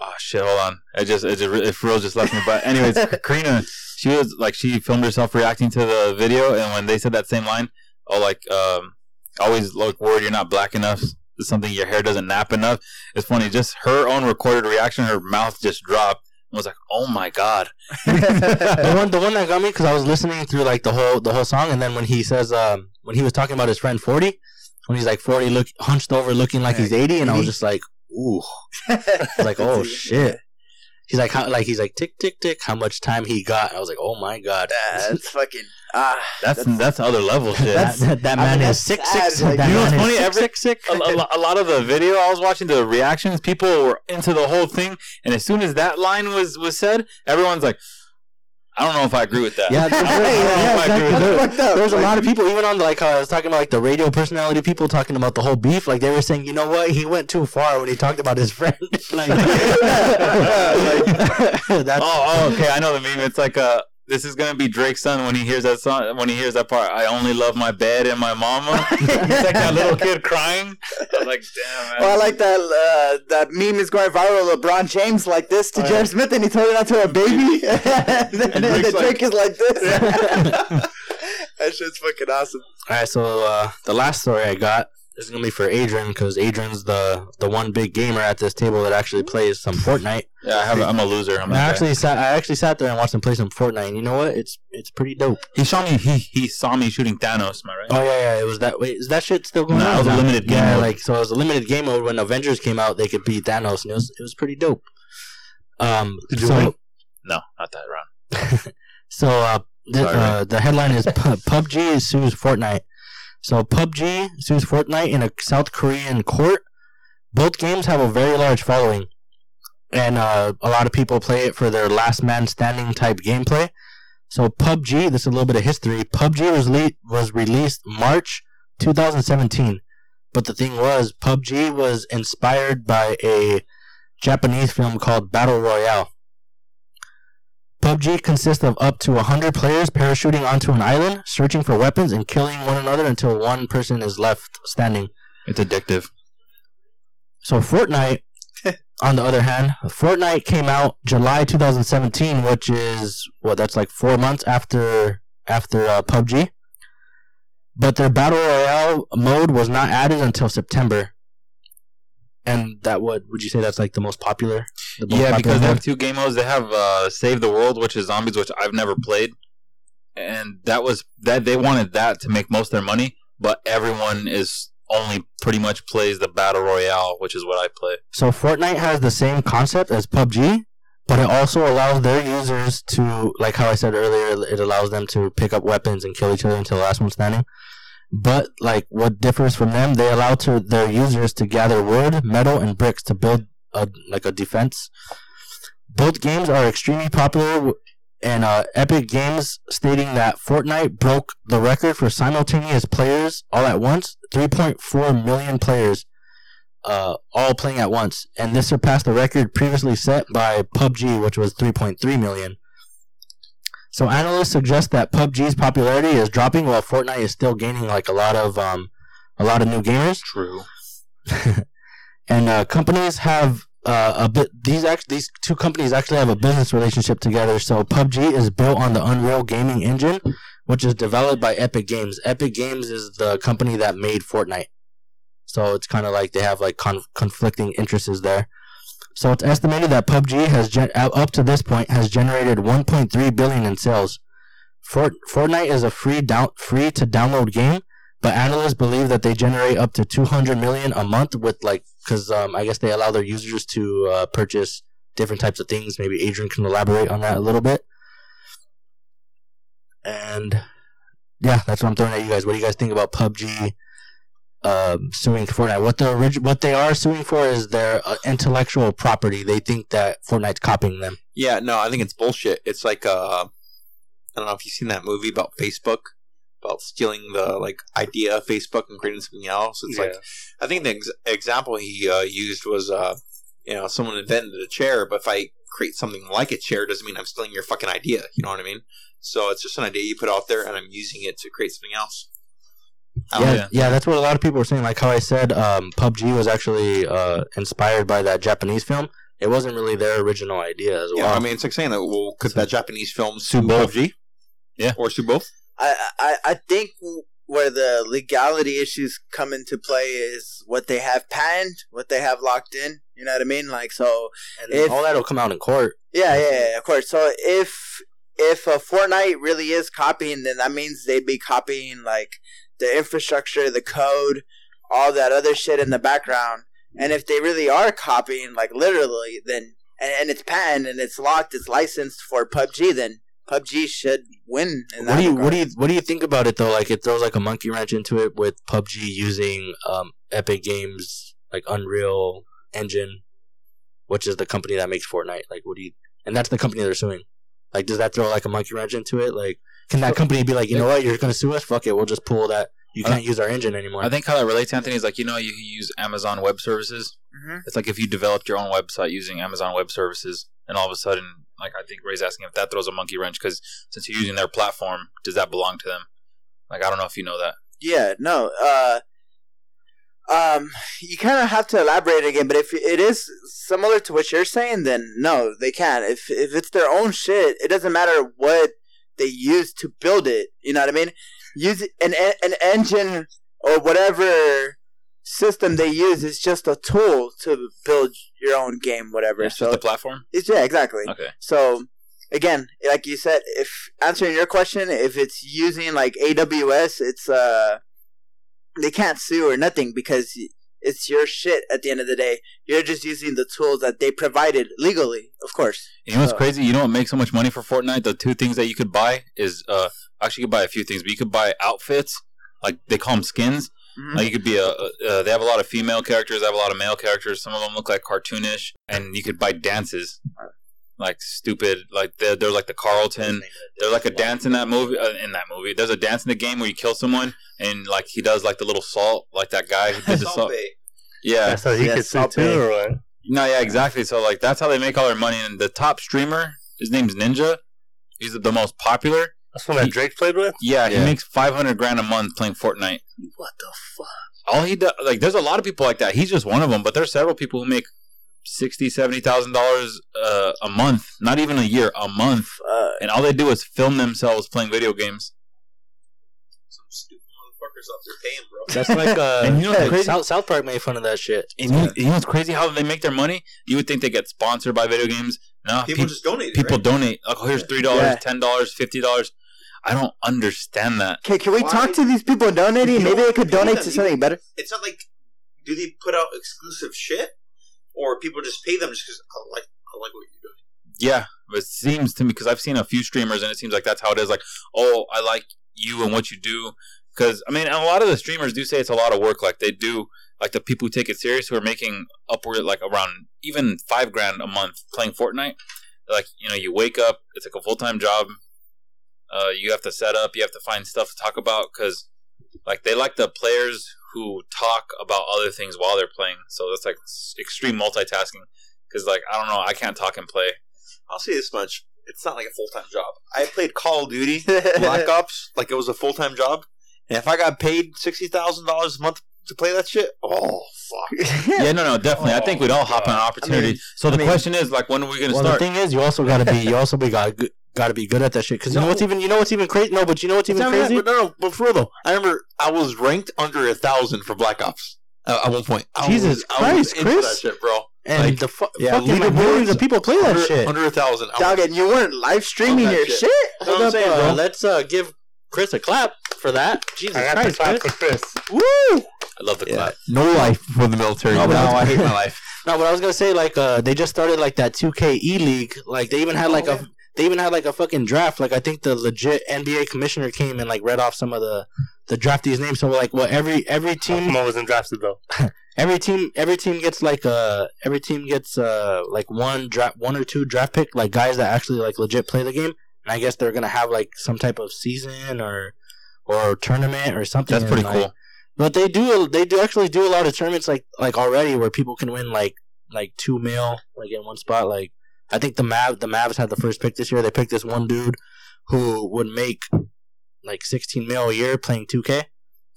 Oh shit! Hold on, I just it just it for real just left me. But anyways, (laughs) Karina, she was like she filmed herself reacting to the video, and when they said that same line, oh like um, always look worried you're not black enough. Something your hair doesn't nap enough. It's funny, just her own recorded reaction. Her mouth just dropped. And was like, "Oh my god!" (laughs) the one the one that got me because I was listening through like the whole the whole song, and then when he says um when he was talking about his friend Forty, when he's like Forty look hunched over looking like he's eighty, and I was just like, ooh. Like, oh (laughs) shit. He's like, how, like he's like tick tick tick. How much time he got? I was like, oh my god. That's fucking. Ah, That's that's, other level shit. That, that, that I man mean, is that's sick sad, six. like- that You know what's funny? sick, Every- sick, sick. a, a, a lot of the video I was watching, the reactions, people were into the whole thing, and as soon as that line was was said, everyone's like, "I don't know if I agree with that." Yeah, (laughs) I don't yeah, if yeah, I agree with exactly. that." That's fucked up. There's a lot of people, even on like how I was talking about like the radio personality people talking about the whole beef. Like they were saying, you know what, he went too far when he talked about his friend. (laughs) like, (laughs) that's Oh, oh, okay, I know the meme. It's like uh this is gonna be Drake's son when he hears that song. When he hears that part, I only love my bed and my mama. (laughs) He's like that little kid crying. I was like, damn, man. Well, I like that. Uh, that meme is going viral. LeBron James like this to Oh, J.R. Smith, and he turned it out to a baby. (laughs) (laughs) and then, And and Drake's then Drake is like this. Yeah. that shit's fucking awesome. All right, so uh, the last story I got is gonna be for Adrian because Adrian's the the one big gamer at this table that actually plays some Fortnite. yeah, I have. I'm a loser. I'm I actually sat I actually sat there and watched him play some Fortnite. And you know what? It's it's pretty dope. He saw me. He he saw me shooting Thanos. Am I right? Oh yeah, yeah. It was that. Wait, is that shit still going No, on? it was a limited game Yeah, mode. like so it was a limited game mode. When Avengers came out, they could beat Thanos, and it was it was pretty dope. Um, Did you win? No, not that round. (laughs) So uh, the, uh, the headline is Pu- PUBG sues Fortnite. So PUBG sues Fortnite in a South Korean court. Both games have a very large following, and uh, a lot of people play it for their last man standing type gameplay. So PUBG, this is a little bit of history. PUBG was le- was released March 2017, but the thing was, PUBG was inspired by a Japanese film called Battle Royale. PUBG consists of up to 100 players parachuting onto an island, searching for weapons, and killing one another until one person is left standing. It's addictive. So Fortnite, (laughs) on the other hand, Fortnite came out July 2017, which is what that's like four months after after uh, PUBG. But their battle royale mode was not added until September. And that would would you say that's like the most popular? Yeah, because they have two game modes. They have uh, Save the World, which is zombies, which I've never played, and that was that they wanted that to make most of their money. But everyone is only pretty much plays the battle royale, which is what I play. So Fortnite has the same concept as PUBG, but it also allows their users to, like how I said earlier, it allows them to pick up weapons and kill each other until the last one standing. But like what differs from them, they allow to their users to gather wood, metal, and bricks to build a like a defense. Both games are extremely popular, and uh, Epic Games stating that Fortnite broke the record for simultaneous players all at once, 3.4 million players uh, all playing at once, and this surpassed the record previously set by PUBG, which was 3.3 million. So analysts suggest that PUBG's popularity is dropping while Fortnite is still gaining like a lot of um, a lot of new gamers. True. (laughs) and uh, companies have uh, a bit. These act- these two companies actually have a business relationship together. So PUBG is built on the Unreal Gaming Engine, which is developed by Epic Games. Epic Games is the company that made Fortnite. So it's kind of like they have like con- conflicting interests there. So it's estimated that PUBG has gen- up to this point has generated 1.3 billion in sales. Fort- Fortnite is a free down free to download game, but analysts believe that they generate up to 200 million a month with like because um, I guess they allow their users to uh, purchase different types of things. Maybe Adrian can elaborate on that a little bit. And yeah, that's what I'm throwing at you guys. What do you guys think about PUBG um, suing Fortnite? What the orig- what they are suing for is their uh, intellectual property. They think that Fortnite's copying them. Yeah, no, I think it's bullshit. It's like uh, I don't know if you've seen that movie about Facebook, about stealing the like idea of Facebook and creating something else. It's like I think the ex- example he uh, used was uh, you know, someone invented a chair, but if I create something like a chair, doesn't mean I'm stealing your fucking idea. You know what I mean? So it's just an idea you put out there, and I'm using it to create something else. I don't Yeah, yeah, that's what a lot of people were saying. Like how I said, um, PUBG was actually uh, inspired by that Japanese film. It wasn't really their original idea as well. Yeah, I mean, it's like saying that. Well, could that Japanese film Sue sue both. PUBG? Yeah. or sue both? I, I I think where the legality issues come into play is what they have patented, what they have locked in. You know what I mean? Like so. and if- all that'll come out in court. Yeah, yeah, yeah, of course. So if if a Fortnite really is copying, then that means they'd be copying like the infrastructure, the code, all that other shit in the background. And if they really are copying, like literally, then and, and it's patent and it's locked, it's licensed for PUBG, then PUBG should win. In that What do you regard. what do you what do you think about it though? Like it throws like a monkey wrench into it with PUBG using um, Epic Games like Unreal Engine, which is the company that makes Fortnite. Like what do you? And that's the company they're suing. Like does that throw like a monkey wrench into it? Like can that company be like, you know what, you're gonna sue us? Fuck it, we'll just pull that. You can't use our engine anymore. I think how that relates, Anthony, is like you know you use Amazon Web Services. Mhm. It's like if you developed your own website using Amazon Web Services, and all of a sudden, like I think Ray's asking if that throws a monkey wrench because since you're using their platform, does that belong to them? Like I don't know if you know that. Yeah, no. Uh, um, you kind of have to elaborate again, but if it is similar to what you're saying, then no, they can't. If if it's their own shit, it doesn't matter what they use to build it. You know what I mean? Use an an engine or whatever system they use is just a tool to build your own game, whatever. It's so just the platform. it's yeah, exactly. Okay. So again, like you said, if answering your question, if it's using like AWS, it's uh they can't sue or nothing because it's your shit at the end of the day. You're just using the tools that they provided legally, of course. You know what's So- crazy? You know what makes so much money for Fortnite? The two things that you could buy is uh actually you could buy a few things, but you could buy outfits like they call them skins. Mhm. Like you could be a, a uh, they have a lot of female characters, they have a lot of male characters. Some of them look like cartoonish, and you could buy dances, like stupid, like they're, they're like the Carlton. They're like a dance in that movie. Uh, in that movie, there's a dance in the game where you kill someone, and like he does like the little salt, like that guy who did the salt. Yeah, so he Yeah, could sue Salt too, or what? no, yeah, exactly. So like that's how they make all their money. And the top streamer, his name's Ninja. He's the most popular. That's one that Drake played with. Yeah, Yeah. he makes five hundred grand a month playing Fortnite. What the fuck? All he does, like, there's a lot of people like that. He's just one of them, but there's several people who make sixty, seventy thousand dollars uh, a month, not even a year, a month, Uh, and all they do is film themselves playing video games. Some stupid motherfuckers out there paying, bro. That's like uh, (laughs) And you know what's like crazy? South, South Park made fun of that shit. And you, you know what's crazy? How they make their money? You would think they get sponsored by video games. No, People peop- just donate. people right? donate. Like, oh, here's three dollars, Yeah. ten dollars, fifty dollars. I don't understand that. okay, can we Why- talk to these people donating? Maybe they could donate that to something better. It's not like do they put out exclusive shit, or people just pay them just because I like I like what you're doing. Yeah, it seems to me because I've seen a few streamers and it seems like that's how it is. Like, oh, I like you and what you do. Because I mean, and a lot of the streamers do say it's a lot of work. Like they do, like the people who take it serious who are making upward like around even five grand a month playing Fortnite. Like you know, you wake up, it's like a full time job. Uh, you have to set up, you have to find stuff to talk about because like they like the players who talk about other things while they're playing. So that's like extreme multitasking. Because like I don't know, I can't talk and play. I'll say this much: it's not like a full time job. I played Call of Duty (laughs) Black Ops like it was a full time job, and if I got paid sixty thousand dollars a month to play that shit, oh fuck! (laughs) yeah, no, no, definitely. I think we'd all hop on an opportunity. I mean- so the I mean- question is, like, when are we going to Well, start? the thing is, you also gotta be, you also be got gotta be good at that shit. Because you know what's even, you know what's even crazy? No, but you know what's even It's that, crazy? but no, no, but for real though, I remember I was ranked under a thousand for Black Ops uh, at one point. I Jesus was, I was Christ, into Chris. that shit, bro. And Like, the fu- yeah, fucking like, millions of people play that under, shit. under a thousand. Dog, and you weren't live streaming your shit. shit? That's what I'm saying, bro. let's uh, give Chris a clap for that. Jesus I got Christ, clap Chris. for Chris. Woo! I love the Yeah. clap. No life for the military. No, but now I- I hate my (laughs) life. No, but I was gonna say like uh, they just started like that 2K E League. Like they even had like a they even had like a fucking draft. Like I think the legit NBA commissioner came and like read off some of the the draftees' names. So like, well, every every team wasn't drafted though. (laughs) every team every team gets like uh every team gets uh like one draft one or two draft pick like guys that actually like legit play the game and i guess they're gonna have like some type of season or or tournament or something That's pretty and, like, cool. but they do they do actually do a lot of tournaments like like already where people can win like like two mil like in one spot like i think the mav the mavs had the first pick this year they picked this one dude who would make like 16 mil a year playing 2k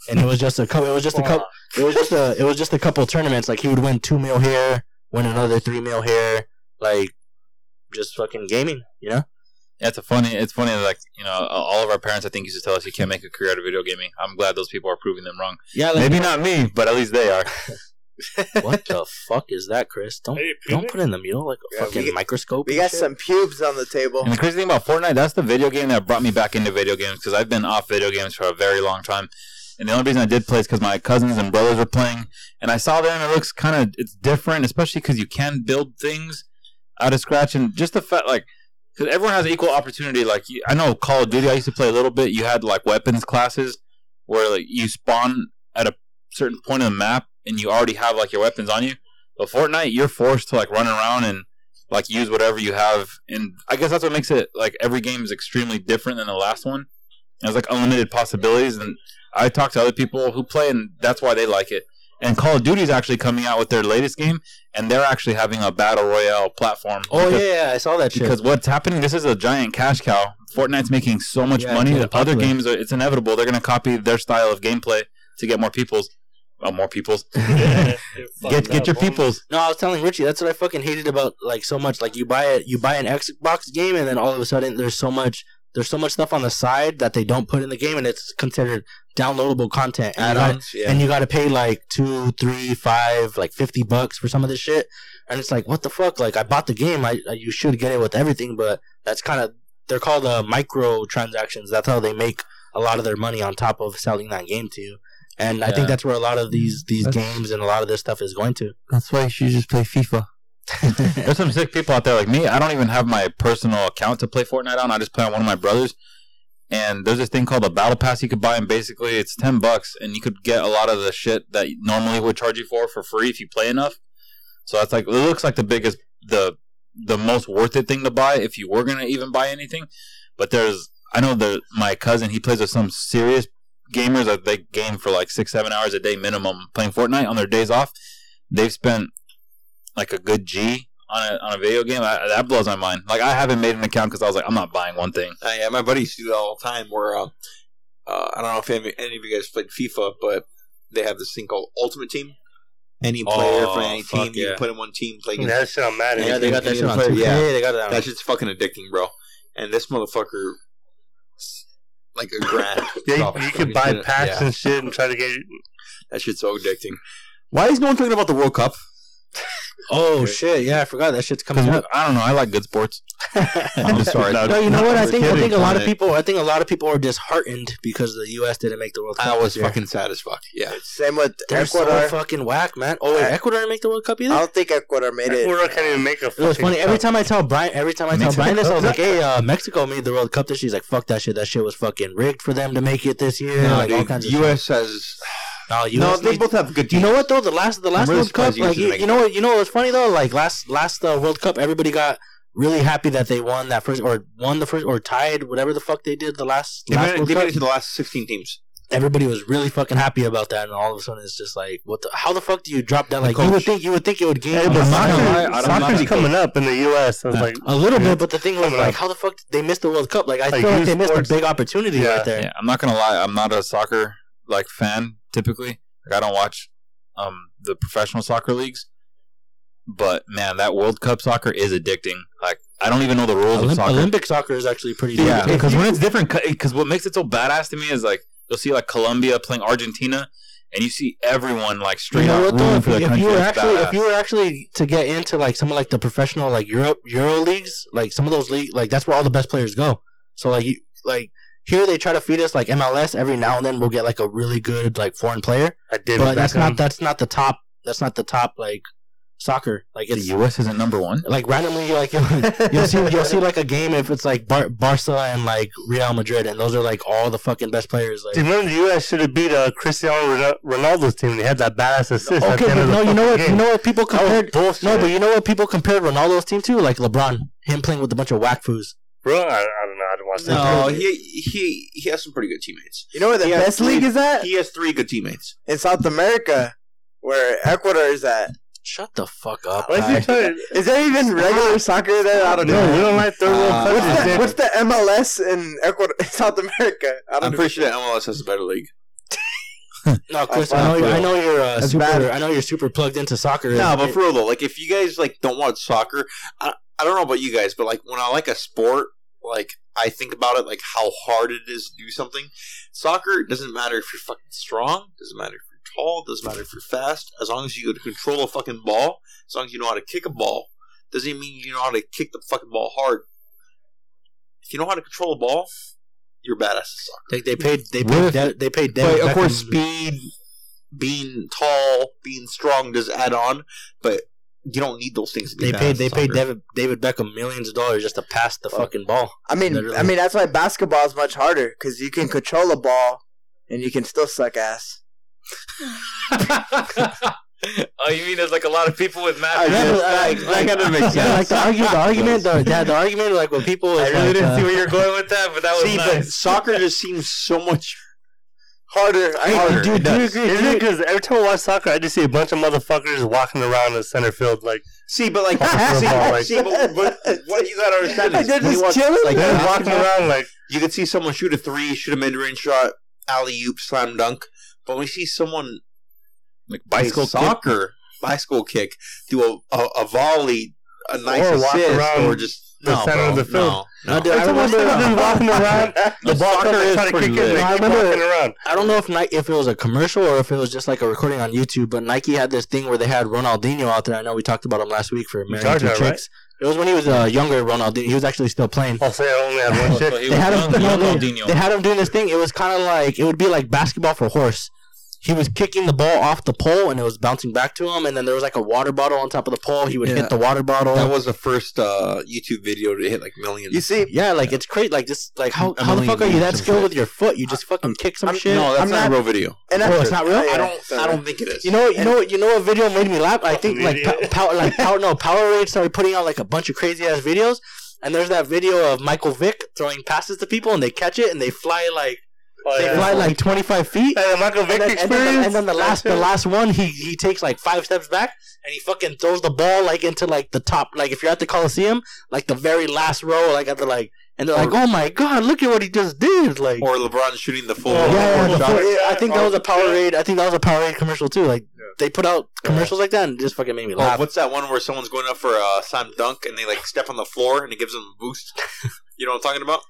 and it was just a couple it was just a couple it was just a it was just a couple tournaments. Like he would win two mil here, win another three mil here, like just fucking gaming, you know? Yeah, it's a funny. It's funny. That like you know, all of our parents, I think, used to tell us you can't make a career out of video gaming. I'm glad those people are proving them wrong. Yeah, like, Maybe not me, but at least they are. (laughs) what (laughs) the fuck is that, Chris? Don't don't pubic? put in the middle like a Yeah, we fucking get- microscope. We got shit? some pubes on the table. And the crazy thing about Fortnite, that's the video game that brought me back into video games because I've been off video games for a very long time. And the only reason I did play is because my cousins and brothers were playing, and I saw them. and it looks kind of it's different, especially because you can build things out of scratch, and just the fact like because everyone has equal opportunity. Like you- I know Call of Duty, I used to play a little bit. You had like weapons classes where like you spawn at a certain point of the map, and you already have like your weapons on you. But Fortnite, you're forced to like run around and like use whatever you have and i guess that's what makes it like every game is extremely different than the last one there's like unlimited possibilities and i talk to other people who play and that's why they like it and call of duty is actually coming out with their latest game and they're actually having a battle royale platform Oh because, yeah, yeah, I saw that shit. because what's happening this is a giant cash cow Fortnite's making so much Yeah, money that other games are it's inevitable they're going to copy their style of gameplay to get more people's uh, more people's (laughs) (laughs) get get your people's No, I was telling Richie that's what I fucking hated about like so much. Like you buy it, you buy an Xbox game, and then all of a sudden there's so much, there's so much stuff on the side that they don't put in the game, and it's considered downloadable content. And you got- yeah. and you got to pay like two, three, five, like fifty bucks for some of this shit. And it's like, what the fuck? Like, I bought the game. I, I you should get it with everything, but that's kind of they're called uh, micro transactions. That's how they make a lot of their money on top of selling that game to you. And I think that's where a lot of these these That's- games and a lot of this stuff is going to. That's why you should just play FIFA. (laughs) There's some sick people out there like me. I don't even have my personal account to play Fortnite on. I just play on one of my brothers. And there's this thing called a battle pass you could buy, and basically it's ten bucks, and you could get a lot of the shit that normally would charge you for for free if you play enough. So that's like it looks like the biggest, the the most worth it thing to buy if you were gonna even buy anything. But there's I know the my cousin he plays with some serious gamers that they game for like six seven hours a day minimum playing Fortnite on their days off. They've spent like a good G on a on a video game, I, that blows my mind. Like I haven't made an account because I was like, I'm not buying one thing. Uh, yeah, my buddies do that all the time. Where uh, uh, I don't know if any, any of you guys played FIFA, but they have this thing called Ultimate Team. Any player Oh, for any fuck team, you yeah. can put in one team, play against That shit on Madden. Yeah, they got that shit on yeah. They got it on. That shit's fucking addicting, bro. And this motherfucker, like a grand. (laughs) Yeah, you, you can buy uh, Yeah. packs and shit and try to get. That shit's so addicting. Why is no one talking about the World Cup? Oh shit! Yeah, I forgot that shit's coming up. I don't know, I like good sports. (laughs) I'm just sorry. No, No, you know what? I think I think a lot of people. I think a lot of people are disheartened because the U.S. didn't make the World Cup. I was this year. fucking sad as fuck. Yeah. Same with They're Ecuador. so fucking whack, man. Oh wait, I- Ecuador didn't make the World Cup either. I don't think Ecuador made it. Ecuador can't even make a. It was fucking funny. Every time I tell Brian, every time I tell Brian this, I was like, (laughs) "Hey, uh, Mexico made the World Cup this year." He's like, "Fuck that shit. That shit was fucking rigged for them to make it this year." No, like all kinds of U.S. has. No, US No, they needs- both have good Teams. You know what though? The last the last really World Cup, you like you, you know what you know what's funny though? Like last last uh, World Cup, everybody got really happy that they won that first or won the first or tied whatever the fuck they did the last They last made, World they made it to the last 16 teams. Everybody was really fucking happy about that, and all of a sudden it's just like, what? the How the fuck do you drop that? Like you would think you would think it would gain Hey, but lot. not gonna lie, I soccer, don't- I'm not soccer's coming up in the U.S. I was like, a little bit, but the thing was like, up. how the fuck did they missed the World Cup? Like I Like, feel like youth they missed a big opportunity Yeah. right there. Yeah, I'm not gonna lie. I'm not a soccer like fan typically. Like I don't watch um the professional soccer leagues. But man, that World Cup soccer is addicting. Like I don't even know the rules of soccer. Olympic soccer is actually pretty. yeah, because when it's different, because what makes it so badass to me is like you'll see like Colombia playing Argentina, and you see everyone like straight you know up rooting If, for their if country. you were actually, if you were actually to get into like some of like the professional like Europe Euro leagues, like some of those league, like that's where all the best players go. So like you like here they try to feed us like MLS every now and then we'll get like a really good like foreign player, I did. but that's not that's not the top. That's not the top like soccer. Like the it's U.S. isn't number one. like randomly like you'll, (laughs) (laughs) you'll see you'll see like a game if it's like Bar- Barca and like Real Madrid and those are like all the fucking best players. Like Do you remember the U.S. should have beat uh, Cristiano Ronaldo's team? They had that badass assist. Okay, but no, you know what? game. You know what people compared? No, but you know what people compared Ronaldo's team to? Like LeBron, him playing with a bunch of whack foos. Bro, I, I don't know. I didn't watch that. No, he he he has some pretty good teammates. You know where the He has best three- league is at? He has three good teammates. In South America, where Ecuador is at. Shut the fuck up. Why is he guy. trying (laughs) to- Is there even regular soccer there? I don't No, we don't like third world Uh, countries. What's the, what's the MLS in Ecuador, (laughs) South America? I don't I'm know. pretty sure that MLS has a better league. No, Chris, I I know, I know you're uh, super. bad. I know you're super plugged into soccer. No, but for real though, like if you guys like don't watch soccer, I, I don't know about you guys, but like when I like a sport, like I think about it like how hard it is to do something. Soccer it doesn't matter if you're fucking strong, doesn't matter if you're tall, doesn't matter if you're fast, as long as you can control a fucking ball, as long as you know how to kick a ball, doesn't mean you know how to kick the fucking ball hard. If you know how to control a ball, you're badass at soccer. they, they paid. They paid. De- they paid. But of course, speed, being tall, being strong does add on, but you don't need those things to be They paid. at They paid. David David Beckham millions of dollars just to pass the Well, fucking ball. I mean, Literally. I mean that's why basketball is much harder because you can control a ball and you can still suck ass. (laughs) oh, you mean there's like a lot of people with mad? I Yeah, guess but, that- like- that kind of Yeah, like the argument. The (laughs) argument. The, yeah, the argument. Like when people. I really like, didn't uh, see where you're going with that, but that was See, but soccer just seems so much Harder. I harder. do- do you agree? Isn't it because every time I watch soccer, I just see a bunch of motherfuckers walking around in the center field like See, but like, Fucking see, football, like- see, but, but what you gotta (laughs) understand is They're just watch, chilling like, there. they're walking around like you could see someone shoot a three, shoot a mid-range shot, alley oop, slam dunk. But when you see someone Like play bicycle kick. soccer, bicycle kick, do a, a, a volley, a nice Or assist, around or just the no, center bro, of the field. No, No, no. dude, I every time I see remember- them (laughs) walking around, (laughs) the The ball soccer comes, they is try to pretty kick it, I remember- walking around. I don't know if Nike, if it was a commercial or if it was just like a recording on YouTube, but Nike had this thing where they had Ronaldinho out there. I know we talked about him last week for Married charged to that, right? It was when he was a uh, younger Ronaldinho. He was actually still playing. I'll say I only had one So (laughs) chick. he They had him. young no, they, Ronaldinho. they had him doing this thing. It was kind of like it would be like basketball for horse. He was kicking the ball off the pole and it was bouncing back to him, and then there was like a water bottle on top of the pole. He would Yeah. hit the water bottle. That was the first uh, YouTube video to hit like millions. You see, yeah, like it's crazy. Like this, like how, A how the fuck are you that views, skilled with your foot? You just fucking kick some I'm- shit. no, that's I'm not, not- a real video. and Oh, it's not real? Yeah, I don't. I don't think it is. You know, you know, you know what video made me laugh? I think like Idiot. pow, power, like power, no, Powerade started putting out like a bunch of crazy ass videos, and there's that video of Michael Vick throwing passes to people, and they catch it and they fly like Oh, They yeah. fly like 25 feet. Hey, the Michael Vick And then, and, then the, and then the last, the last one, he he takes like five steps back and he fucking throws the ball like into like the top, like if you're at the Coliseum, like the very last row, like at the like, and they're like, oh my god, look at what he just did, like. Or LeBron shooting the full. Oh, yeah, yeah, the full- yeah, I think that was a Oh, Powerade. I think that was a Powerade commercial too. Like they put out commercials like that and just fucking made me Oh, laugh. what's that one where someone's going up for a slam dunk and they like step on the floor and it gives them a boost? (laughs) you know what I'm talking about?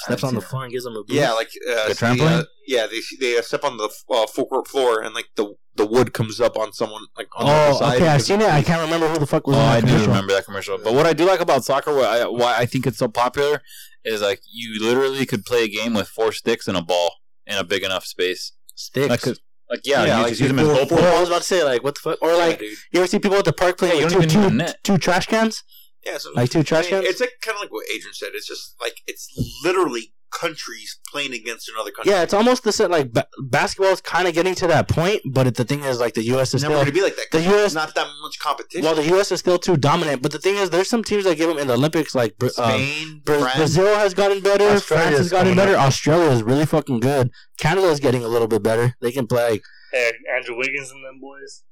Steps on the floor and gives them a boost. Yeah, like uh, The so they, trampoline? uh, yeah, they they uh, step on the uh, full court floor and like the the wood comes up on someone like on the other Oh, side. okay, I've seen it. I can't remember who the fuck was. Oh, in that I do remember that commercial. But what I do like about soccer, why I, why I think it's so popular, is like you literally could play a game with four sticks and a ball in a big enough space. Sticks. Like, 'cause- like yeah, Yeah, you like just use them as four- goal I was about to say like what the fuck, or like dude. you ever see people at the park playing Yeah, you with don't even need a net. two trash cans, Yeah, so like two trash I mean, cans. it's like kind of like what Adrian said. It's just like it's literally countries playing against another country. Yeah, it's almost the same. Like ba- basketball is kind of getting to that point, but it, the thing is, like the U.S. is never still going to be like that. the 'cause US There's not that much competition. well, the U.S. is still too dominant. But the thing is, there's some teams that give them in the Olympics, like Bra- uh, Spain, Bra- France. Brazil has gotten better, France has gotten better, up. Australia is really fucking good. Canada is getting a little bit better. They can play. Like, Hey, Andrew Wiggins and them boys.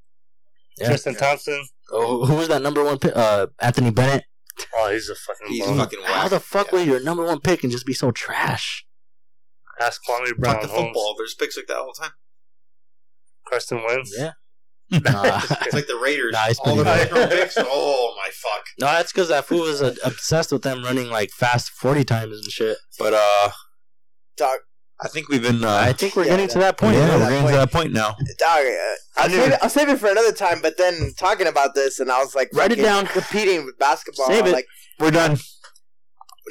Yeah. Tristan Thompson. oh, who was that number one pick? Uh, Anthony Bennett. Oh, he's a fucking. He's bum. fucking How whack. the fuck Yeah. will your number one pick and just be so trash? Ask Kwame Brown. Fuck the Holmes. football. There's picks like that all the time. Carson Wentz. Yeah. (laughs) Nah. It's like the Raiders. Nah, he's all the pretty picks. Oh my fuck! No, that's because that fool was uh, obsessed with them running like fast forty times and shit. But uh, Dog, I think we've been. Uh, I think we're yeah, getting to that point. yeah, Yeah, we're that getting to that point now. dog. Uh, I'll, save it, I'll save it for another time. But then talking about this, and I was like, Write it down. Competing with basketball. Save it. Like We're done.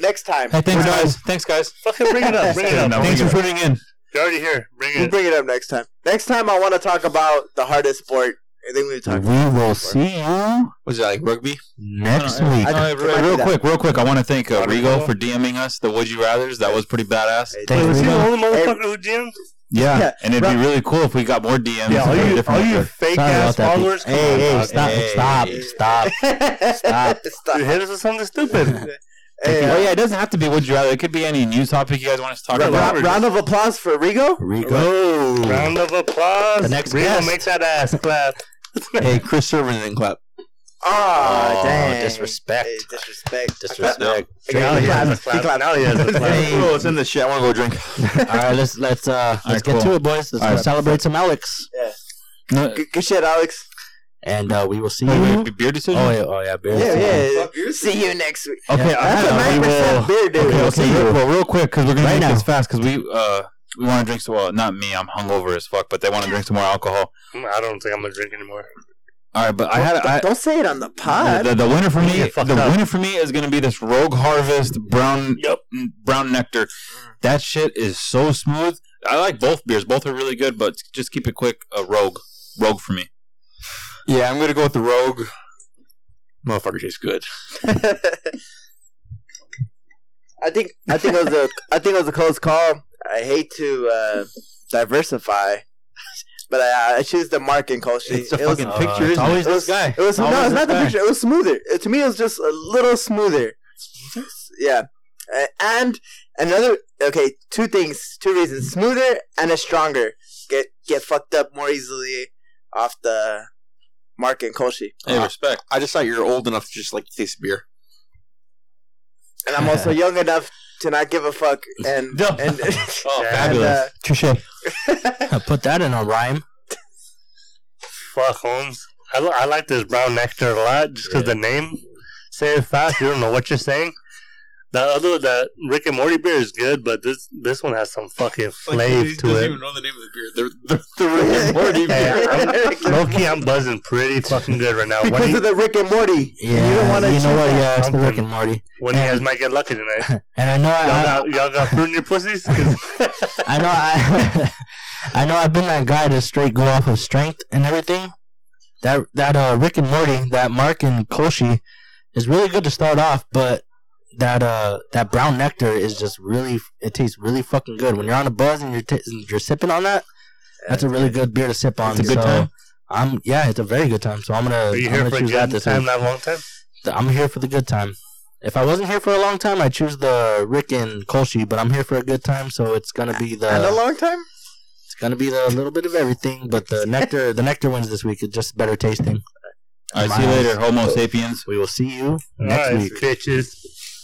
next time, Hey, thanks guys. Thanks guys. Fucking bring it up. Bring it up. no, Thanks for got- tuning in. You're already here. Bring it. we'll bring it up next time. Next time, I want to talk about the hardest sport. I think we've talked. We will see you Was it like rugby? next No, no, week. no, I- real, I might real quick, real quick. I want to thank uh, Rigo for DMing us the Would You Rather's. That was pretty badass. Hey, Thank Wait, was he the only motherfucker who GM'd? Yeah, Yeah, and it'd be really cool if we got more DMs. Yeah, all you, different all you fake Sorry ass about that. followers. come Hey, on, hey, stop, Hey. stop, stop. Stop. (laughs) Stop. Dude, hit us with something stupid. (laughs) Hey, oh uh, yeah, it doesn't have to be Would You Rather. It could be any news topic you guys want us to talk Right, about. right. round of applause for Rigo. Rico. Round of applause. The next Reno guest. make that ass clap. (laughs) hey, Chris Servant didn't clap. Oh, Oh, dang. disrespect. Hey, disrespect. Disrespect. Now he has a He clap. clapped. Now he has a clap. Hey. Oh, it's in the shit. I want to go drink. (laughs) All right, let's let's uh let's right, get cool. to it, boys. Let's All right. celebrate some Alex, Yeah. No, Good, good shit, Alex. and uh we will see wait, you. wait, beer decision. Oh yeah, oh yeah, beer. Yeah, yeah. See you next week. Okay, Yeah. I That's had a a- nine we will- percent beer, dude. Okay, We'll okay. Real, well, real quick because we're gonna Right make now. this fast because we uh we want to drink some. Well, not me. I'm hungover as fuck, but they want to drink some more alcohol. I don't think I'm gonna drink anymore. All right, but I had I, Don't say it on the pod. the, the winner for me. The up. winner for me is gonna be this Rogue Harvest brown Yep. brown nectar. That shit is so smooth. I like both beers. Both are really good, but just keep it quick. A Rogue, Rogue for me. Yeah, I'm gonna go with the Rogue. Motherfucker tastes good. (laughs) I think I think it was a I think it was a close call. I hate to uh, diversify, but I, I choose the Mark and Kolsch. It's the it was, fucking Uh, picture, it's always it? it was, this guy. It was no, it's not this the guy. picture. It was smoother. It, to me, it was just a little smoother. Yeah, and another okay. Two things, two reasons: smoother and a stronger. Get get fucked up more easily off the Mark and Kolsch. Hey, Uh, respect. I just thought you're old enough to just like taste beer. And I'm also (laughs) young enough to not give a fuck. And No. and, (laughs) uh, Oh, Yeah. fabulous. Touche. (laughs) Put that in a rhyme. Fuck Holmes. I, li- I like this brown nectar a lot just because the name. Say it fast. You don't know what you're saying. The other, that Rick and Morty beer is good, but this this one has some fucking flavor to it. Even know the name of the beer. They're, they're, the Rick and Morty (laughs) beer. I'm, low I'm buzzing pretty fucking good right now. When because he, of the Rick and Morty. Yeah, you don't want to. you know what? Yeah, it's the. Rick and Morty. when he has might get lucky tonight. (laughs) And I know Y'all I, got, y'all got fruit in your pussies? (laughs) 'Cause- I know I, I know I've been that guy to straight go off of strength and everything. That that uh Rick and Morty, that Mark and Kolschi, is really good to start off, but that uh that brown nectar is just really it tastes really fucking good when you're on a buzz and you're t- you're sipping on that. That's a really good beer to sip on. It's a good so time. I'm yeah, it's a very good time. So I'm gonna. Are you I'm here for a good that time, week. long time? I'm here for the good time. If I wasn't here for a long time, I'd choose the Rick and Kolschi, but I'm here for a good time, so it's gonna be the and a long time. It's gonna be the little bit of everything, but the nectar, the nectar wins this week. It's just better tasting. All right, see you later, Homo sapiens. We will see you next right, week, bitches.